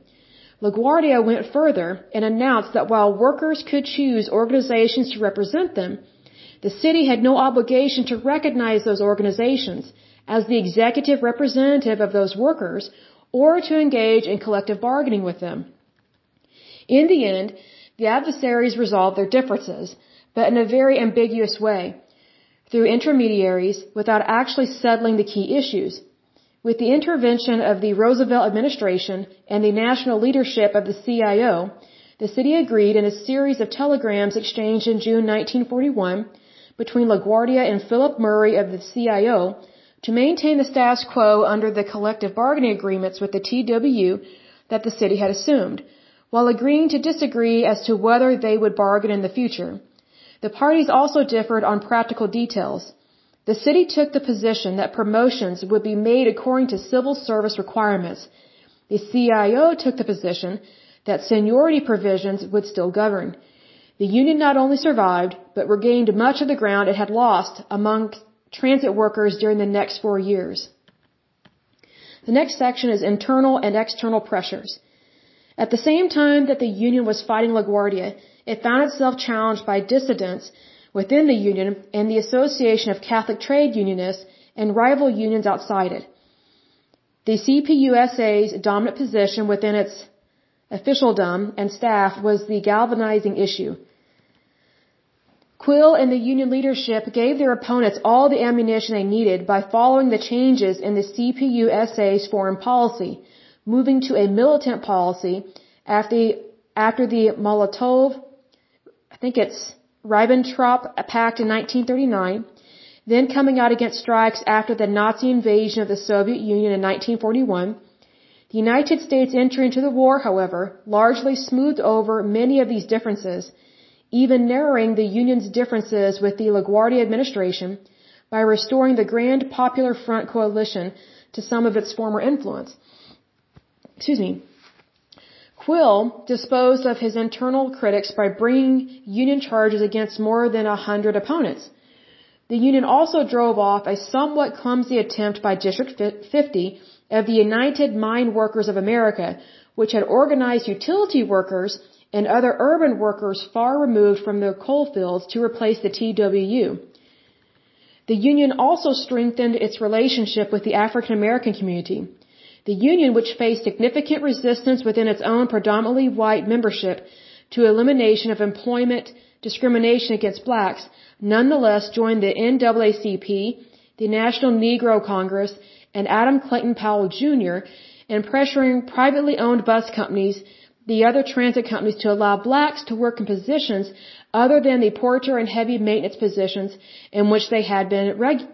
LaGuardia went further and announced that while workers could choose organizations to represent them, the city had no obligation to recognize those organizations as the executive representative of those workers or to engage in collective bargaining with them. In the end, the adversaries resolved their differences, but in a very ambiguous way, through intermediaries without actually settling the key issues. With the intervention of the Roosevelt administration and the national leadership of the CIO, the city agreed in a series of telegrams exchanged in June 1941 between LaGuardia and Philip Murray of the CIO to maintain the status quo under the collective bargaining agreements with the TWU that the city had assumed, while agreeing to disagree as to whether they would bargain in the future. The parties also differed on practical details. The city took the position that promotions would be made according to civil service requirements. The CIO took the position that seniority provisions would still govern. The union not only survived, but regained much of the ground it had lost among transit workers during the next four years. The next section is internal and external pressures. At the same time that the union was fighting LaGuardia, it found itself challenged by dissidents within the union and the Association of Catholic Trade Unionists and rival unions outside it. The CPUSA's dominant position within its officialdom and staff was the galvanizing issue. Quill and the union leadership gave their opponents all the ammunition they needed by following the changes in the CPUSA's foreign policy, moving to a militant policy after the, after the Molotov, I think it's Ribbentrop Pact in 1939, then coming out against strikes after the Nazi invasion of the Soviet Union in 1941. The United States' entry into the war, however, largely smoothed over many of these differences, even narrowing the Union's differences with the LaGuardia administration by restoring the Grand Popular Front coalition to some of its former influence. Excuse me. Quill disposed of his internal critics by bringing union charges against more than a hundred opponents. The union also drove off a somewhat clumsy attempt by District 50 of the United Mine Workers of America, which had organized utility workers and other urban workers far removed from their coal fields to replace the TWU. The union also strengthened its relationship with the African American community. The union, which faced significant resistance within its own predominantly white membership to elimination of employment discrimination against blacks, nonetheless joined the NAACP, the National Negro Congress, and Adam Clayton Powell Jr. in pressuring privately owned bus companies, the other transit companies, to allow blacks to work in positions other than the porter and heavy maintenance positions in which they had been reg-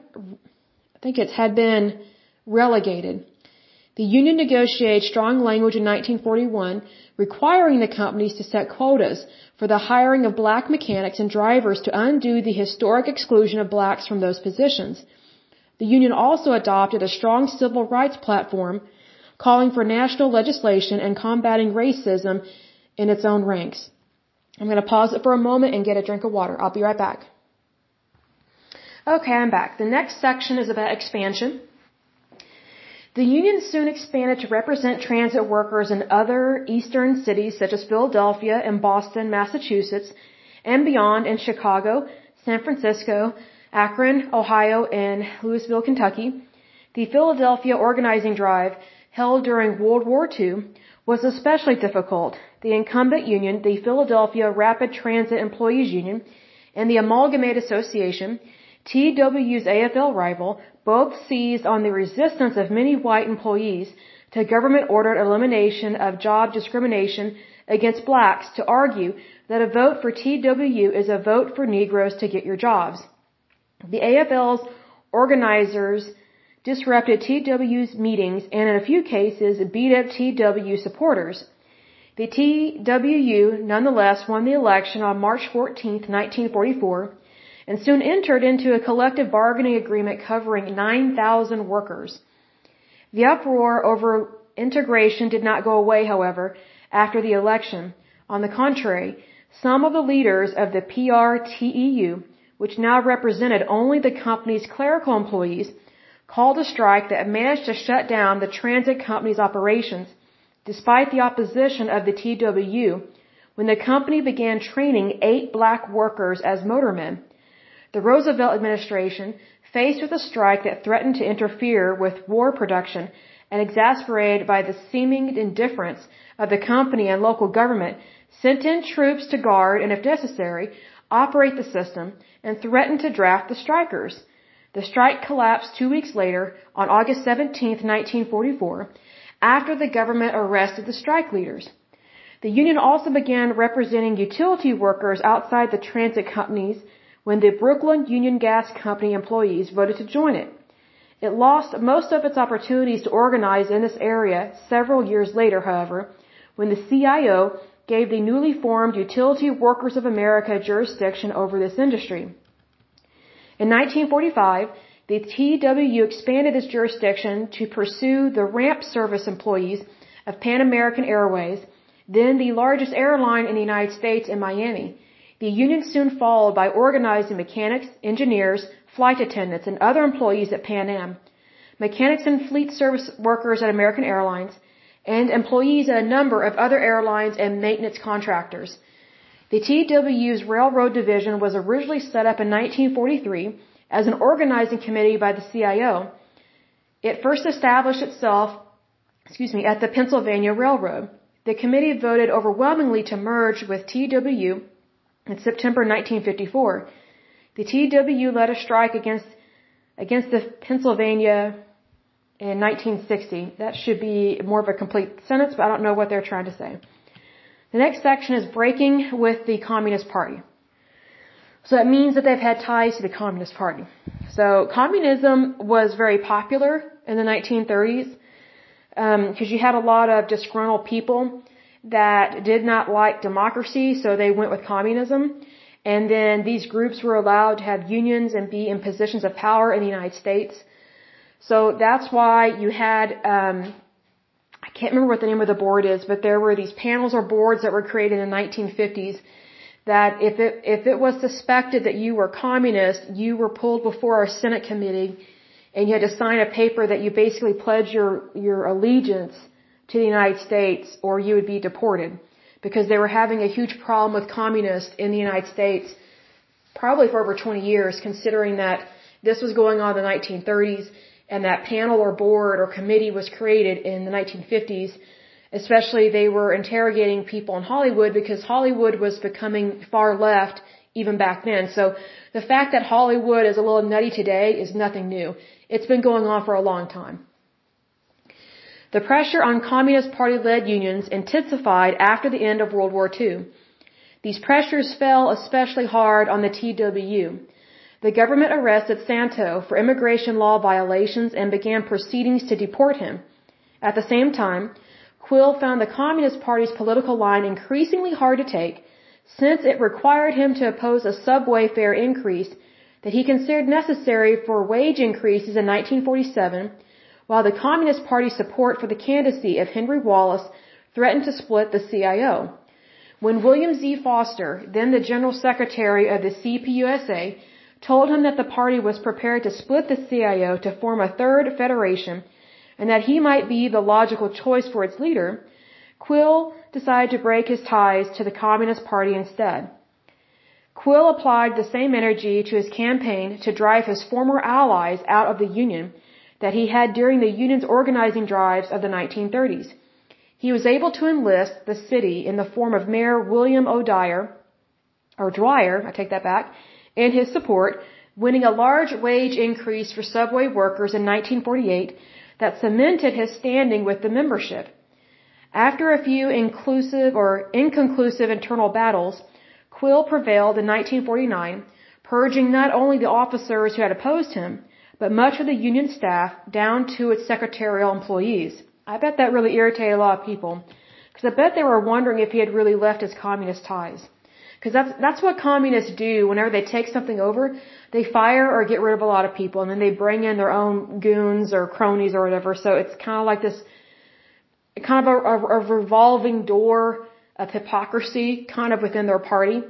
I think it had been relegated. The union negotiated strong language in 1941 requiring the companies to set quotas for the hiring of black mechanics and drivers to undo the historic exclusion of blacks from those positions. The union also adopted a strong civil rights platform calling for national legislation and combating racism in its own ranks. I'm going to pause it for a moment and get a drink of water. I'll be right back. Okay, I'm back. The next section is about expansion. The union soon expanded to represent transit workers in other eastern cities such as Philadelphia and Boston, Massachusetts, and beyond in Chicago, San Francisco, Akron, Ohio, and Louisville, Kentucky. The Philadelphia organizing drive, held during World War II, was especially difficult. The incumbent union, the Philadelphia Rapid Transit Employees Union, and the Amalgamated Association, TW's AFL rival, both seized on the resistance of many white employees to government-ordered elimination of job discrimination against blacks to argue that a vote for TWU is a vote for Negroes to get your jobs. The AFL's organizers disrupted TW's meetings and in a few cases beat up TW supporters. The TWU nonetheless won the election on March 14, 1944, and soon entered into a collective bargaining agreement covering 9,000 workers. The uproar over integration did not go away, however, after the election. On the contrary, some of the leaders of the PRTEU, which now represented only the company's clerical employees, called a strike that managed to shut down the transit company's operations, despite the opposition of the TWU, when the company began training eight black workers as motormen. The Roosevelt administration, faced with a strike that threatened to interfere with war production and exasperated by the seeming indifference of the company and local government, sent in troops to guard and, if necessary, operate the system and threatened to draft the strikers. The strike collapsed two weeks later, on August 17, 1944, after the government arrested the strike leaders. The union also began representing utility workers outside the transit companies when the Brooklyn Union Gas Company employees voted to join it. It lost most of its opportunities to organize in this area several years later, however, when the CIO gave the newly formed Utility Workers of America jurisdiction over this industry. In 1945, the TWU expanded its jurisdiction to pursue the ramp service employees of Pan American Airways, then the largest airline in the United States in Miami. The union soon followed by organizing mechanics, engineers, flight attendants, and other employees at Pan Am, mechanics and fleet service workers at American Airlines, and employees at a number of other airlines and maintenance contractors. The TWU's railroad division was originally set up in 1943 as an organizing committee by the CIO. It first established itself, excuse me, at the Pennsylvania Railroad. The committee voted overwhelmingly to merge with TWU in September 1954, the TW led a strike against against the Pennsylvania in 1960. That should be more of a complete sentence, but I don't know what they're trying to say. The next section is breaking with the Communist Party. So that means that they've had ties to the Communist Party. So communism was very popular in the 1930s because um, you had a lot of disgruntled people that did not like democracy, so they went with communism. And then these groups were allowed to have unions and be in positions of power in the United States. So that's why you had, um, I can't remember what the name of the board is, but there were these panels or boards that were created in the 1950s that if it, if it was suspected that you were communist, you were pulled before a Senate committee and you had to sign a paper that you basically pledged your, your allegiance to the United States or you would be deported. Because they were having a huge problem with communists in the United States probably for over 20 years considering that this was going on in the 1930s and that panel or board or committee was created in the 1950s especially they were interrogating people in Hollywood because Hollywood was becoming far left even back then. So the fact that Hollywood is a little nutty today is nothing new. It's been going on for a long time the pressure on Communist Party led unions intensified after the end of World War II. These pressures fell especially hard on the TWU. The government arrested Santo for immigration law violations and began proceedings to deport him. At the same time, Quill found the Communist Party's political line increasingly hard to take since it required him to oppose a subway fare increase that he considered necessary for wage increases in 1947, while the Communist Party's support for the candidacy of Henry Wallace threatened to split the CIO. When William Z. Foster, then the General Secretary of the CPUSA, told him that the party was prepared to split the CIO to form a third federation and that he might be the logical choice for its leader, Quill decided to break his ties to the Communist Party instead. Quill applied the same energy to his campaign to drive his former allies out of the Union that he had during the Union's organizing drives of the 1930s. He was able to enlist the city in the form of Mayor William O'Dyer, or Dwyer, I take that back, in his support, winning a large wage increase for subway workers in 1948 that cemented his standing with the membership. After a few inclusive or inconclusive internal battles, Quill prevailed in 1949, purging not only the officers who had opposed him, but much of the Union staff down to its secretarial employees. I bet that really irritated a lot of people, because I bet they were wondering if he had really left his communist ties. Because that's, that's what communists do whenever they take something over. They fire or get rid of a lot of people and then they bring in their own goons or cronies or whatever. So it's kind of like this kind of a, a, a revolving door of hypocrisy kind of within their party.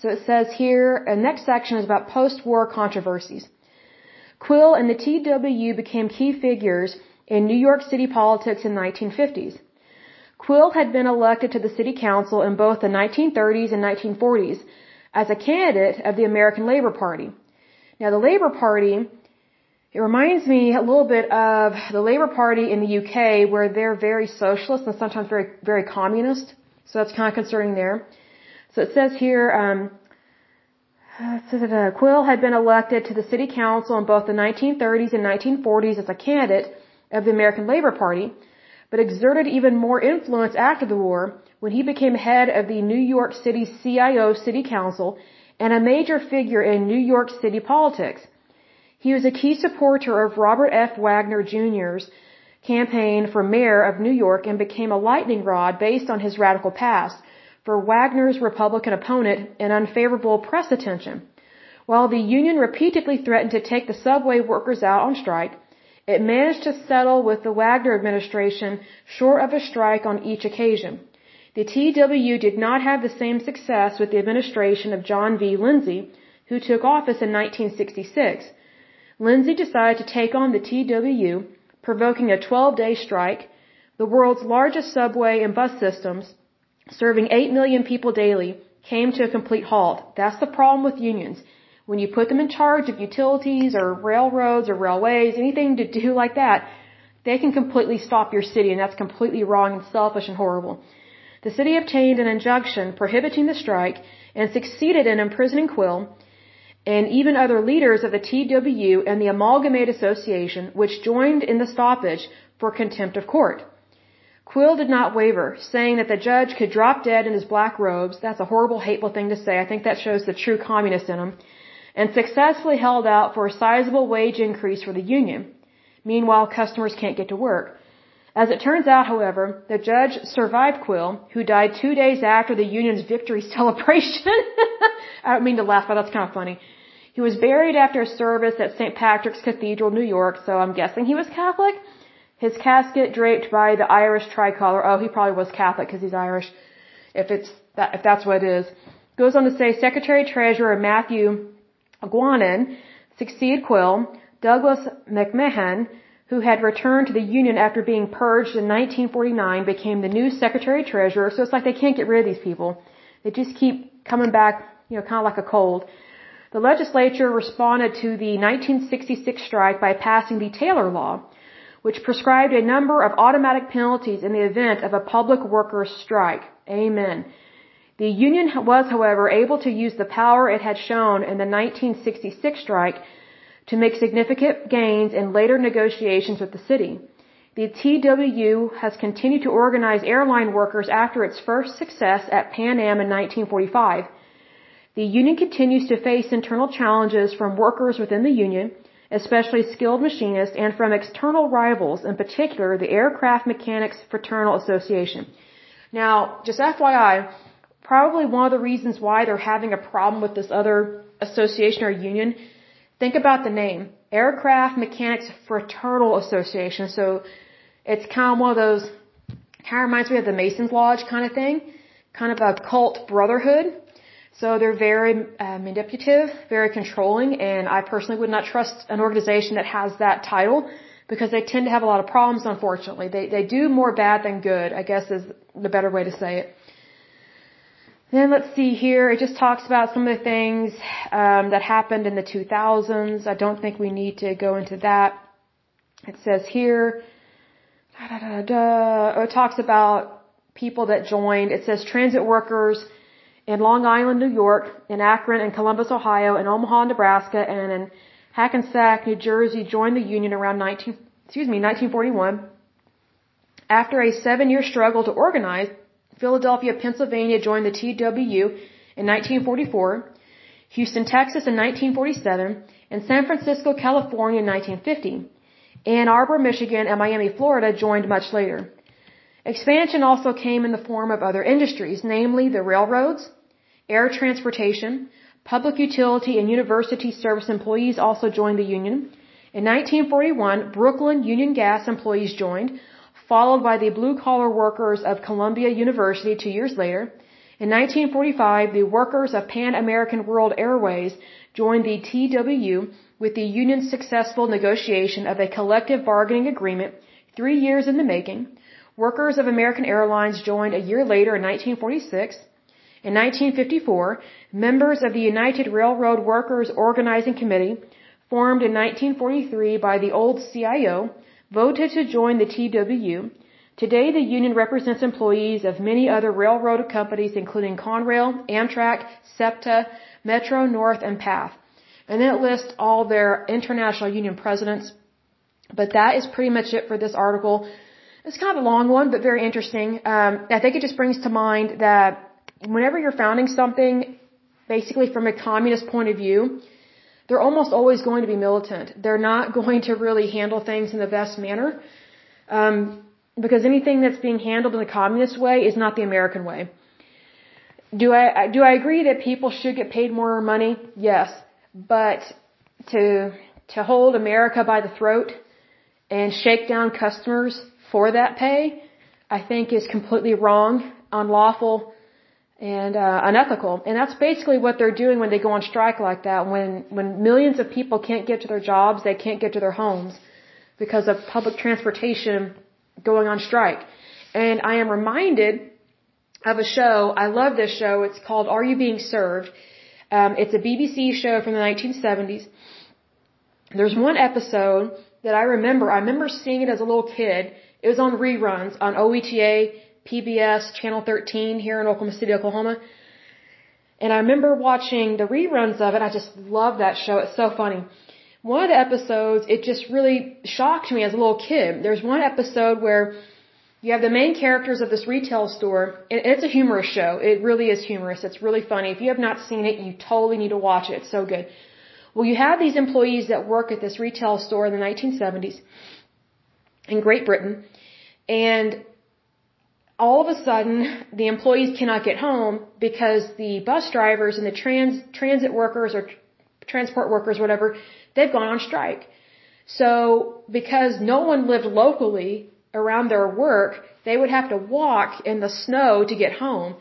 So it says here, the next section is about post-war controversies. Quill and the TWU became key figures in New York City politics in the 1950s. Quill had been elected to the city council in both the 1930s and 1940s as a candidate of the American Labor Party. Now the Labor Party it reminds me a little bit of the Labour Party in the UK where they're very socialist and sometimes very, very communist. So that's kind of concerning there. So it says here, um, [SIGHS] Quill had been elected to the city council in both the 1930s and 1940s as a candidate of the American Labor Party, but exerted even more influence after the war when he became head of the New York City CIO City Council and a major figure in New York City politics. He was a key supporter of Robert F. Wagner Jr.'s campaign for mayor of New York and became a lightning rod based on his radical past for Wagner's Republican opponent and unfavorable press attention. While the union repeatedly threatened to take the subway workers out on strike, it managed to settle with the Wagner administration short of a strike on each occasion. The TW did not have the same success with the administration of John V. Lindsay, who took office in 1966. Lindsay decided to take on the TW, provoking a 12-day strike. The world's largest subway and bus systems, serving 8 million people daily, came to a complete halt. That's the problem with unions. When you put them in charge of utilities or railroads or railways, anything to do [LAUGHS] like that, they can completely stop your city, and that's completely wrong and selfish and horrible. The city obtained an injunction prohibiting the strike and succeeded in imprisoning Quill and even other leaders of the TWU and the Amalgamate Association, which joined in the stoppage for contempt of court. Quill did not waver, saying that the judge could drop dead in his black robes. That's a horrible, hateful thing to say. I think that shows the true communist in him. And successfully held out for a sizable wage increase for the union. Meanwhile, customers can't get to work. As it turns out, however, the judge survived Quill, who died two days after the union's victory [LAUGHS] celebration. I don't mean to laugh, but that's kind of funny. He was buried after a service at St. Patrick's Cathedral, New York, so I'm guessing he was Catholic. His casket draped by the Irish tricolor. Oh, he probably was Catholic because he's Irish. If it's that, if that's what it is. Goes on to say Secretary Treasurer Matthew Guinan succeeded Quill. Douglas McMahon, who had returned to the Union after being purged in 1949, became the new Secretary Treasurer. So it's like they can't get rid of these people. They just keep coming back, you know, kind of like a cold. The legislature responded to the 1966 strike by passing the Taylor Law, which prescribed a number of automatic penalties in the event of a public workers' strike. Amen. The union was, however, able to use the power it had shown in the 1966 strike to make significant gains in later negotiations with the city. The TWU has continued to organize airline workers after its first success at Pan Am in 1945. The union continues to face internal challenges from workers within the union, especially skilled machinists, and from external rivals, in particular the Aircraft Mechanics Fraternal Association. Now, just FYI, probably one of the reasons why they're having a problem with this other association or union, think about the name. Aircraft Mechanics Fraternal Association. So it's kind of one of those, kind of reminds me of the Masons Lodge kind of thing, kind of a cult brotherhood. So they're very uh, manipulative, very controlling, and I personally would not trust an organization that has that title because they tend to have a lot of problems, unfortunately. They, they do more bad than good, I guess is the better way to say it. Then let's see here. It just talks about some of the things um, that happened in the 2000s. I don't think we need to go into that. It says here, da, da, da, it talks about people that joined. It says transit workers in Long Island, New York, in Akron and Columbus, Ohio, in Omaha, Nebraska, and in Hackensack, New Jersey joined the union around 19, excuse me, 1941. After a seven-year struggle to organize, Philadelphia, Pennsylvania joined the TWU in 1944, Houston, Texas in 1947, and San Francisco, California in 1950. Ann Arbor, Michigan, and Miami, Florida joined much later. Expansion also came in the form of other industries, namely the railroads, air transportation, public utility, and university service employees also joined the union. In 1941, Brooklyn Union Gas employees joined, followed by the blue collar workers of Columbia University two years later. In 1945, the workers of Pan American World Airways joined the TWU with the union's successful negotiation of a collective bargaining agreement three years in the making. Workers of American Airlines joined a year later in 1946. In 1954, members of the United Railroad Workers Organizing Committee, formed in 1943 by the old CIO, voted to join the TWU. Today, the union represents employees of many other railroad companies, including Conrail, Amtrak, SEPTA, Metro North, and PATH. And it lists all their international union presidents. But that is pretty much it for this article. It's kind of a long one, but very interesting. Um, I think it just brings to mind that whenever you're founding something, basically from a communist point of view, they're almost always going to be militant. They're not going to really handle things in the best manner. Um, because anything that's being handled in the communist way is not the American way. Do I do I agree that people should get paid more money? Yes, but to to hold America by the throat and shake down customers for that pay, I think is completely wrong, unlawful, and uh, unethical. And that's basically what they're doing when they go on strike like that. When when millions of people can't get to their jobs, they can't get to their homes because of public transportation going on strike. And I am reminded of a show. I love this show. It's called Are You Being Served? Um, it's a BBC show from the 1970s. There's one episode that I remember. I remember seeing it as a little kid it was on reruns on OETA, PBS, Channel 13 here in Oklahoma City, Oklahoma. And I remember watching the reruns of it. I just love that show. It's so funny. One of the episodes, it just really shocked me as a little kid. There's one episode where you have the main characters of this retail store. and It's a humorous show. It really is humorous. It's really funny. If you have not seen it, you totally need to watch it. It's so good. Well, you have these employees that work at this retail store in the 1970s in Great Britain and all of a sudden, the employees cannot get home because the bus drivers and the trans, transit workers or transport workers, whatever, they've gone on strike. So, because no one lived locally around their work, they would have to walk in the snow to get home.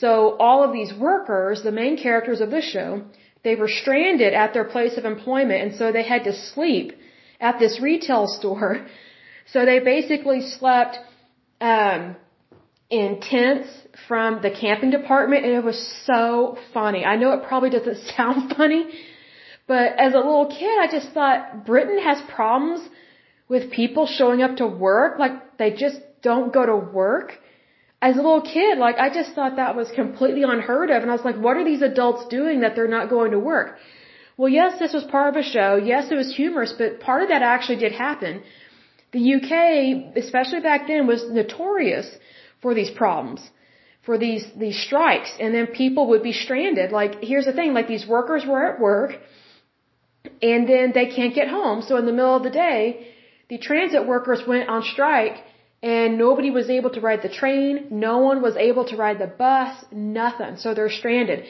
So, all of these workers, the main characters of this show, they were stranded at their place of employment, and so they had to sleep at this retail store [LAUGHS] so they basically slept um, in tents from the camping department, and it was so funny. I know it probably doesn't [LAUGHS] sound funny, but as a little kid, I just thought Britain has problems with people showing up to work, like they just don't go to work. As a little kid, like I just thought that was completely unheard of, and I was like, what are these adults doing that they're not going to work? Well, yes, this was part of a show. Yes, it was humorous, but part of that actually did happen. The UK, especially back then, was notorious for these problems, for these, these strikes, and then people would be stranded. Like, here's the thing, like these workers were at work, and then they can't get home. So in the middle of the day, the transit workers went on strike and nobody was able to ride the train. No one was able to ride the bus. Nothing. So they're stranded.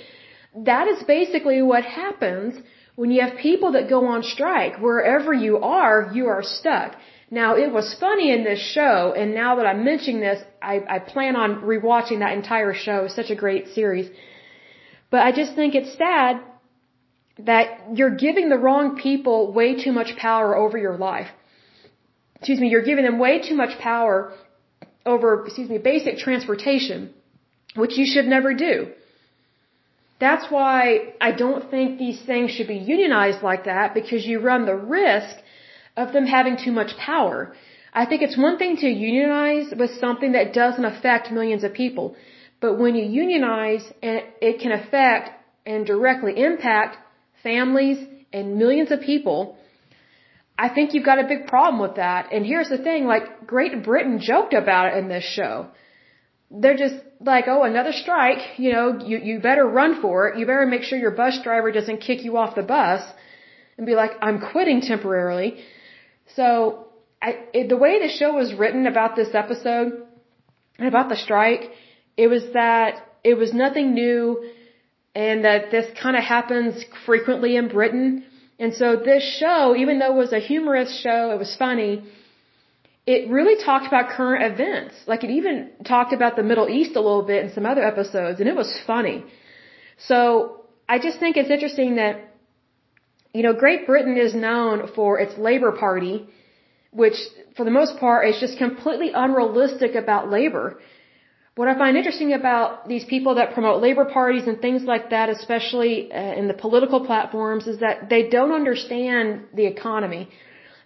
That is basically what happens when you have people that go on strike. Wherever you are, you are stuck. Now, it was funny in this show, and now that I'm mentioning this, I, I plan on rewatching that entire show. It's such a great series. But I just think it's sad that you're giving the wrong people way too much power over your life. Excuse me, you're giving them way too much power over, excuse me, basic transportation, which you should never do. That's why I don't think these things should be unionized like that because you run the risk of them having too much power. I think it's one thing to unionize with something that doesn't affect millions of people, but when you unionize and it can affect and directly impact families, and millions of people, I think you've got a big problem with that. And here's the thing, like Great Britain joked about it in this show. They're just like, oh, another strike, you know, you, you better run for it. You better make sure your bus driver doesn't kick you off the bus and be like, I'm quitting temporarily. So I, it, the way the show was written about this episode and about the strike, it was that it was nothing new and that this kind of happens frequently in Britain. And so this show, even though it was a humorous show, it was funny, it really talked about current events. Like it even talked about the Middle East a little bit in some other episodes, and it was funny. So I just think it's interesting that, you know, Great Britain is known for its Labour Party, which for the most part is just completely unrealistic about labor. What I find interesting about these people that promote labor parties and things like that, especially uh, in the political platforms, is that they don't understand the economy.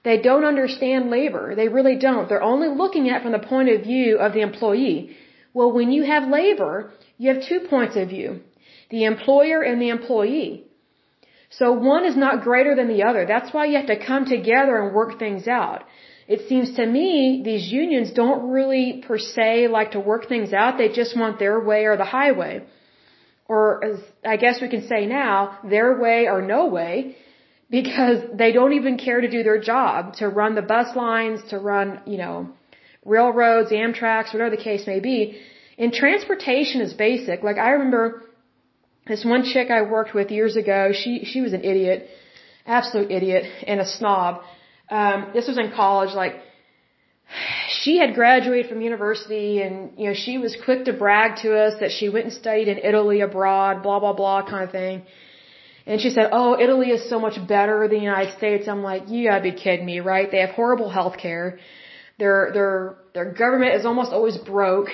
They don't understand labor. They really don't. They're only looking at it from the point of view of the employee. Well, when you have labor, you have two points of view. The employer and the employee. So one is not greater than the other. That's why you have to come together and work things out. It seems to me these unions don't really per se like to work things out. They just want their way or the highway. Or as I guess we can say now, their way or no way [LAUGHS] because they don't even care to do their job, to run the bus lines, to run, you know, railroads, Amtrak's, whatever the case may be. And transportation is basic. Like I remember this one chick I worked with years ago, she, she was an idiot, absolute idiot, and a snob um, this was in college, like, she had graduated from university and, you know, she was quick to brag to us that she went and studied in Italy abroad, blah, blah, blah kind of thing. And she said, oh, Italy is so much better than the United States. I'm like, you gotta be kidding me, right? They have horrible health care. Their, their, their government is almost always broke.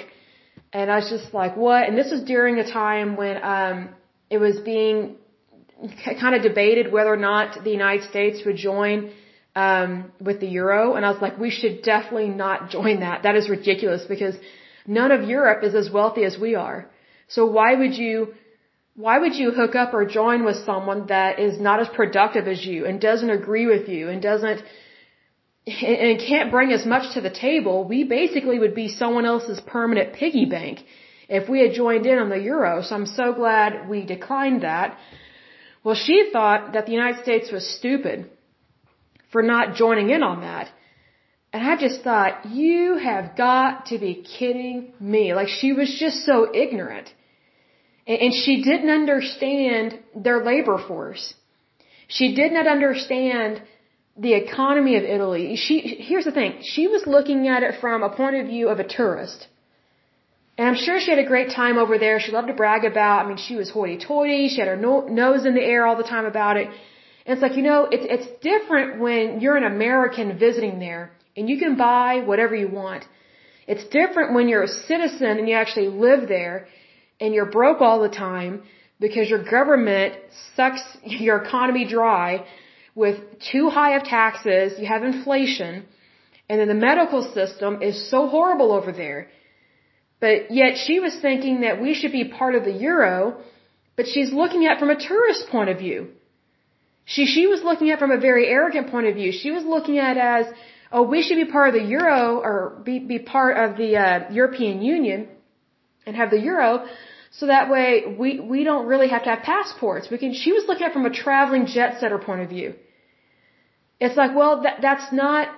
And I was just like, what? And this was during a time when, um, it was being kind of debated whether or not the United States would join um, with the euro, and I was like, we should definitely not join that. That is ridiculous because none of Europe is as wealthy as we are. So why would you, why would you hook up or join with someone that is not as productive as you and doesn't agree with you and doesn't, and can't bring as much to the table? We basically would be someone else's permanent piggy bank if we had joined in on the euro. So I'm so glad we declined that. Well, she thought that the United States was stupid for not joining in on that. And I just thought, you have got to be kidding me. Like she was just so ignorant. And she didn't understand their labor force. She did not understand the economy of Italy. She, here's the thing. She was looking at it from a point of view of a tourist. And I'm sure she had a great time over there. She loved to brag about, I mean, she was hoity-toity. She had her no, nose in the air all the time about it. And it's like, you know, it's, it's different when you're an American visiting there and you can buy whatever you want. It's different when you're a citizen and you actually live there and you're broke all the time because your government sucks [LAUGHS] your economy dry with too high of taxes, you have inflation, and then the medical system is so horrible over there. But yet she was thinking that we should be part of the euro, but she's looking at it from a tourist point of view. She, she was looking at from a very arrogant point of view. She was looking at as, oh, we should be part of the euro or be, be part of the uh, European Union and have the euro so that way we we don't really have to have passports. We can. She was looking at it from a traveling jet setter point of view. It's like, well, that that's not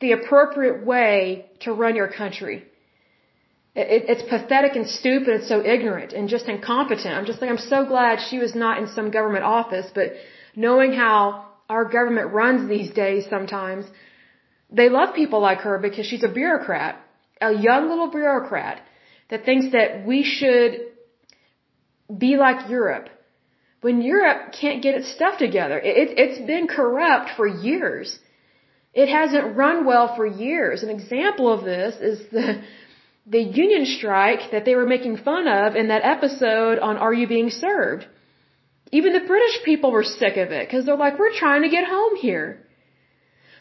the appropriate way to run your country. It, it's pathetic and stupid. It's so ignorant and just incompetent. I'm just like, I'm so glad she was not in some government office, but knowing how our government runs these days sometimes, they love people like her because she's a bureaucrat, a young little bureaucrat that thinks that we should be like Europe. When Europe can't get its stuff together, it, it's been corrupt for years. It hasn't run well for years. An example of this is the the union strike that they were making fun of in that episode on Are You Being Served. Even the British people were sick of it because they're like, we're trying to get home here.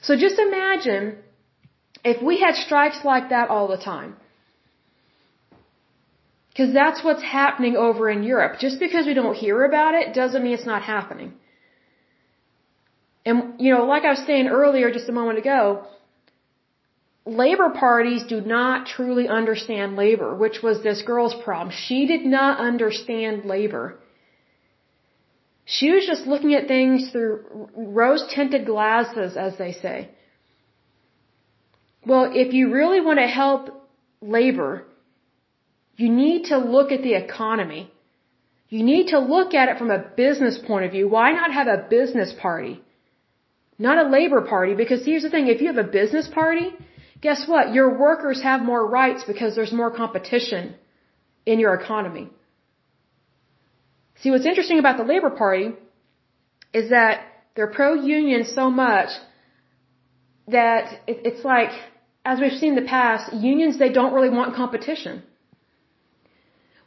So just imagine if we had strikes like that all the time. Because that's what's happening over in Europe. Just because we don't hear about it doesn't mean it's not happening. And, you know, like I was saying earlier just a moment ago, labor parties do not truly understand labor, which was this girl's problem. She did not understand labor. She was just looking at things through rose tinted glasses, as they say. Well, if you really want to help labor, you need to look at the economy. You need to look at it from a business point of view. Why not have a business party? Not a labor party, because here's the thing, if you have a business party, guess what? Your workers have more rights because there's more competition in your economy. See, what's interesting about the Labor Party is that they're pro-union so much that it's like, as we've seen in the past, unions, they don't really want competition.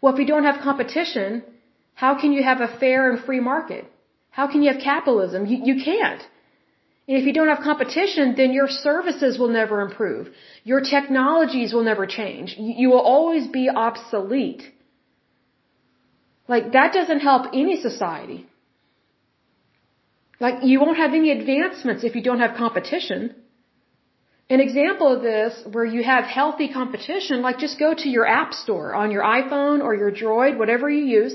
Well, if you don't have competition, how can you have a fair and free market? How can you have capitalism? You, you can't. If you don't have competition, then your services will never improve. Your technologies will never change. You will always be obsolete. Like, that doesn't help any society. Like, you won't have any advancements if you don't have competition. An example of this, where you have healthy competition, like just go to your app store on your iPhone or your Droid, whatever you use.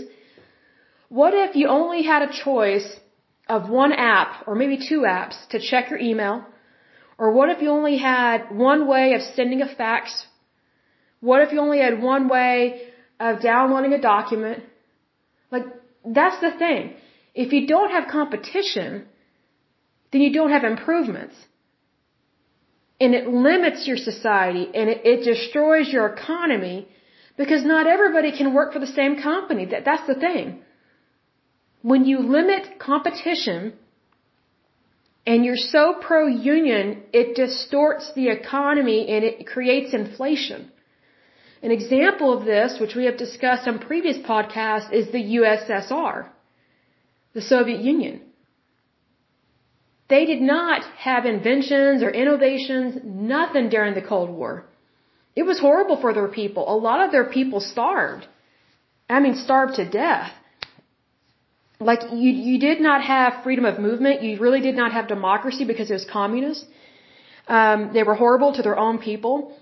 What if you only had a choice of one app or maybe two apps to check your email? Or what if you only had one way of sending a fax? What if you only had one way of downloading a document? Like, that's the thing. If you don't have competition, then you don't have improvements and it limits your society and it, it destroys your economy because not everybody can work for the same company. That, that's the thing. When you limit competition and you're so pro-union, it distorts the economy and it creates inflation. An example of this, which we have discussed on previous podcasts, is the USSR, the Soviet Union. They did not have inventions or innovations, nothing during the Cold War. It was horrible for their people. A lot of their people starved. I mean, starved to death. Like, you, you did not have freedom of movement. You really did not have democracy because it was communist. Um, they were horrible to their own people.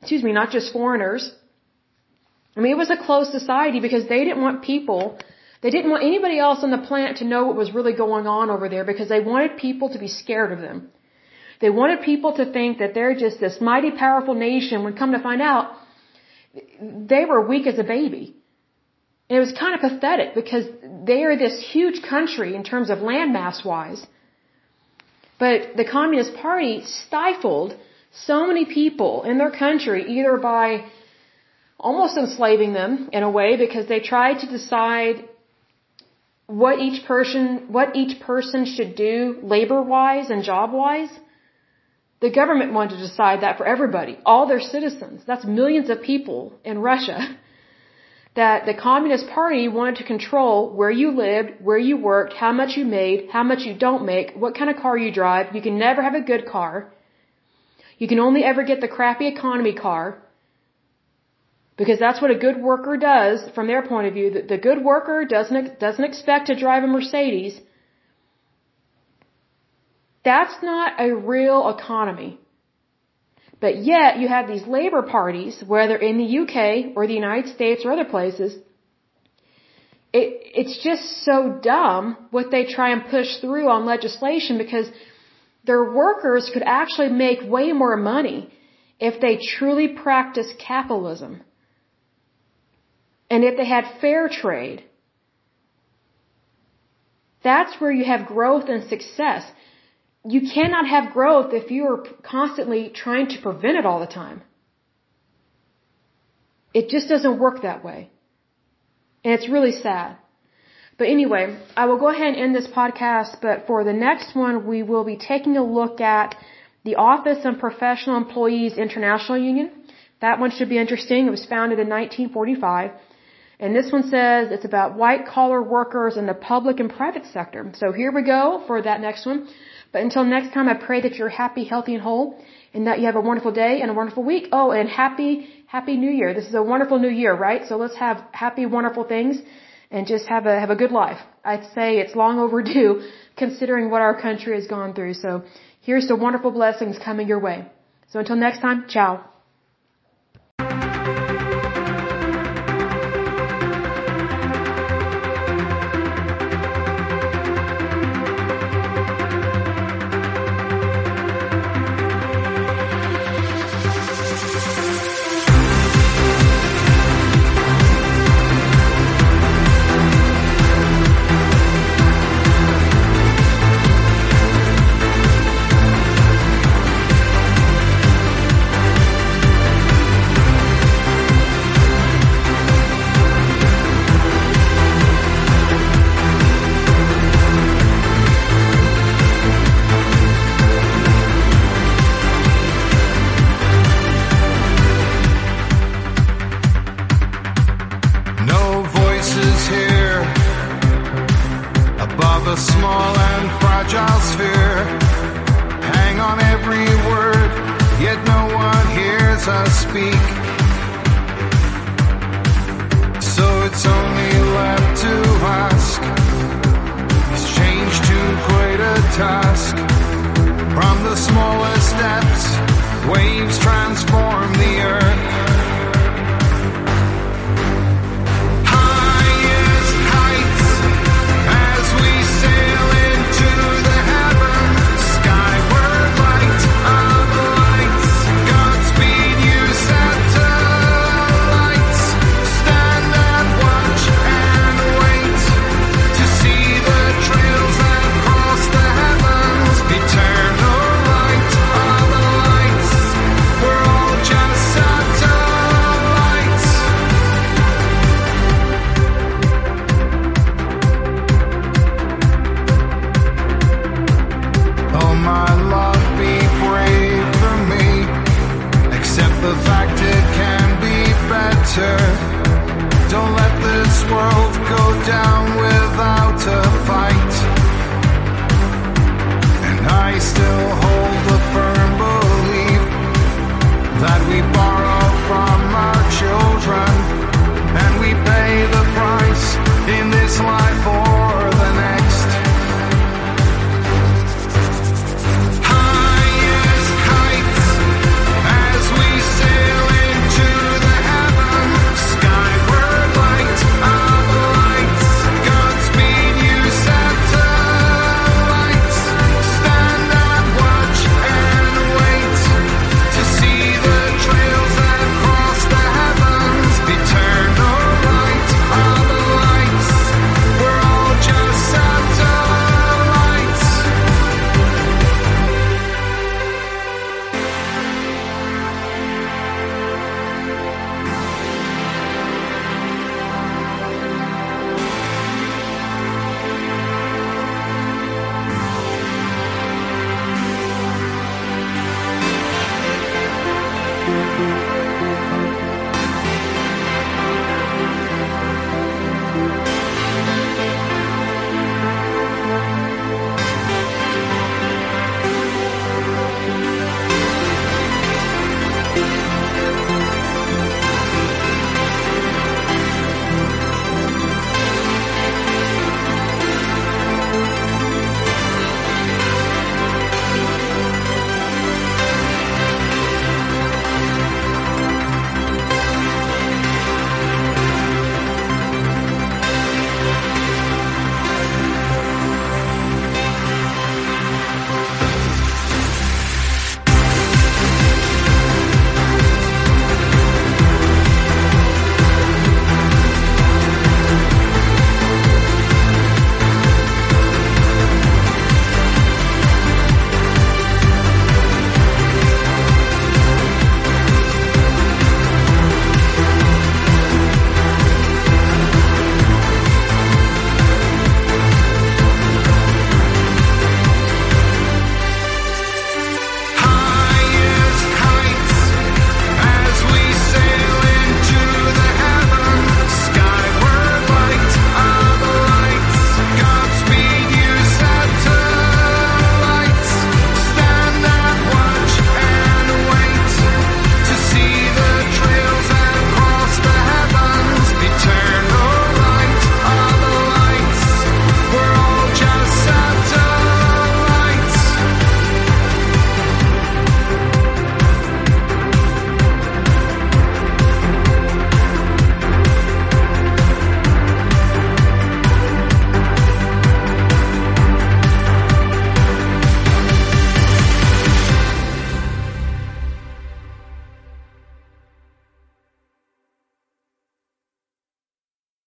Excuse me, not just foreigners. I mean, it was a closed society because they didn't want people they didn't want anybody else on the planet to know what was really going on over there because they wanted people to be scared of them. They wanted people to think that they're just this mighty powerful nation when come to find out they were weak as a baby. And it was kind of pathetic because they are this huge country in terms of landmass wise. But the Communist Party stifled so many people in their country either by almost enslaving them in a way because they tried to decide what each person what each person should do labor wise and job wise the government wanted to decide that for everybody all their citizens. That's millions of people in russia [LAUGHS] that the communist party wanted to control where you lived where you worked how much you made how much you don't make what kind of car you drive you can never have a good car you can only ever get the crappy economy car because that's what a good worker does from their point of view. The, the good worker doesn't, doesn't expect to drive a Mercedes. That's not a real economy. But yet you have these labor parties, whether in the UK or the United States or other places, it, it's just so dumb what they try and push through on legislation because their workers could actually make way more money if they truly practiced capitalism and if they had fair trade. That's where you have growth and success. You cannot have growth if you are constantly trying to prevent it all the time. It just doesn't work that way. And it's really sad. But anyway, I will go ahead and end this podcast, but for the next one, we will be taking a look at the Office of Professional Employees International Union. That one should be interesting. It was founded in 1945. And this one says it's about white collar workers in the public and private sector. So here we go for that next one. But until next time, I pray that you're happy, healthy, and whole, and that you have a wonderful day and a wonderful week. Oh, and happy, happy New Year. This is a wonderful New Year, right? So let's have happy, wonderful things and just have a have a good life. I'd say it's long overdue, [LAUGHS] considering what our country has gone through. So here's the wonderful blessings coming your way. So until next time, ciao.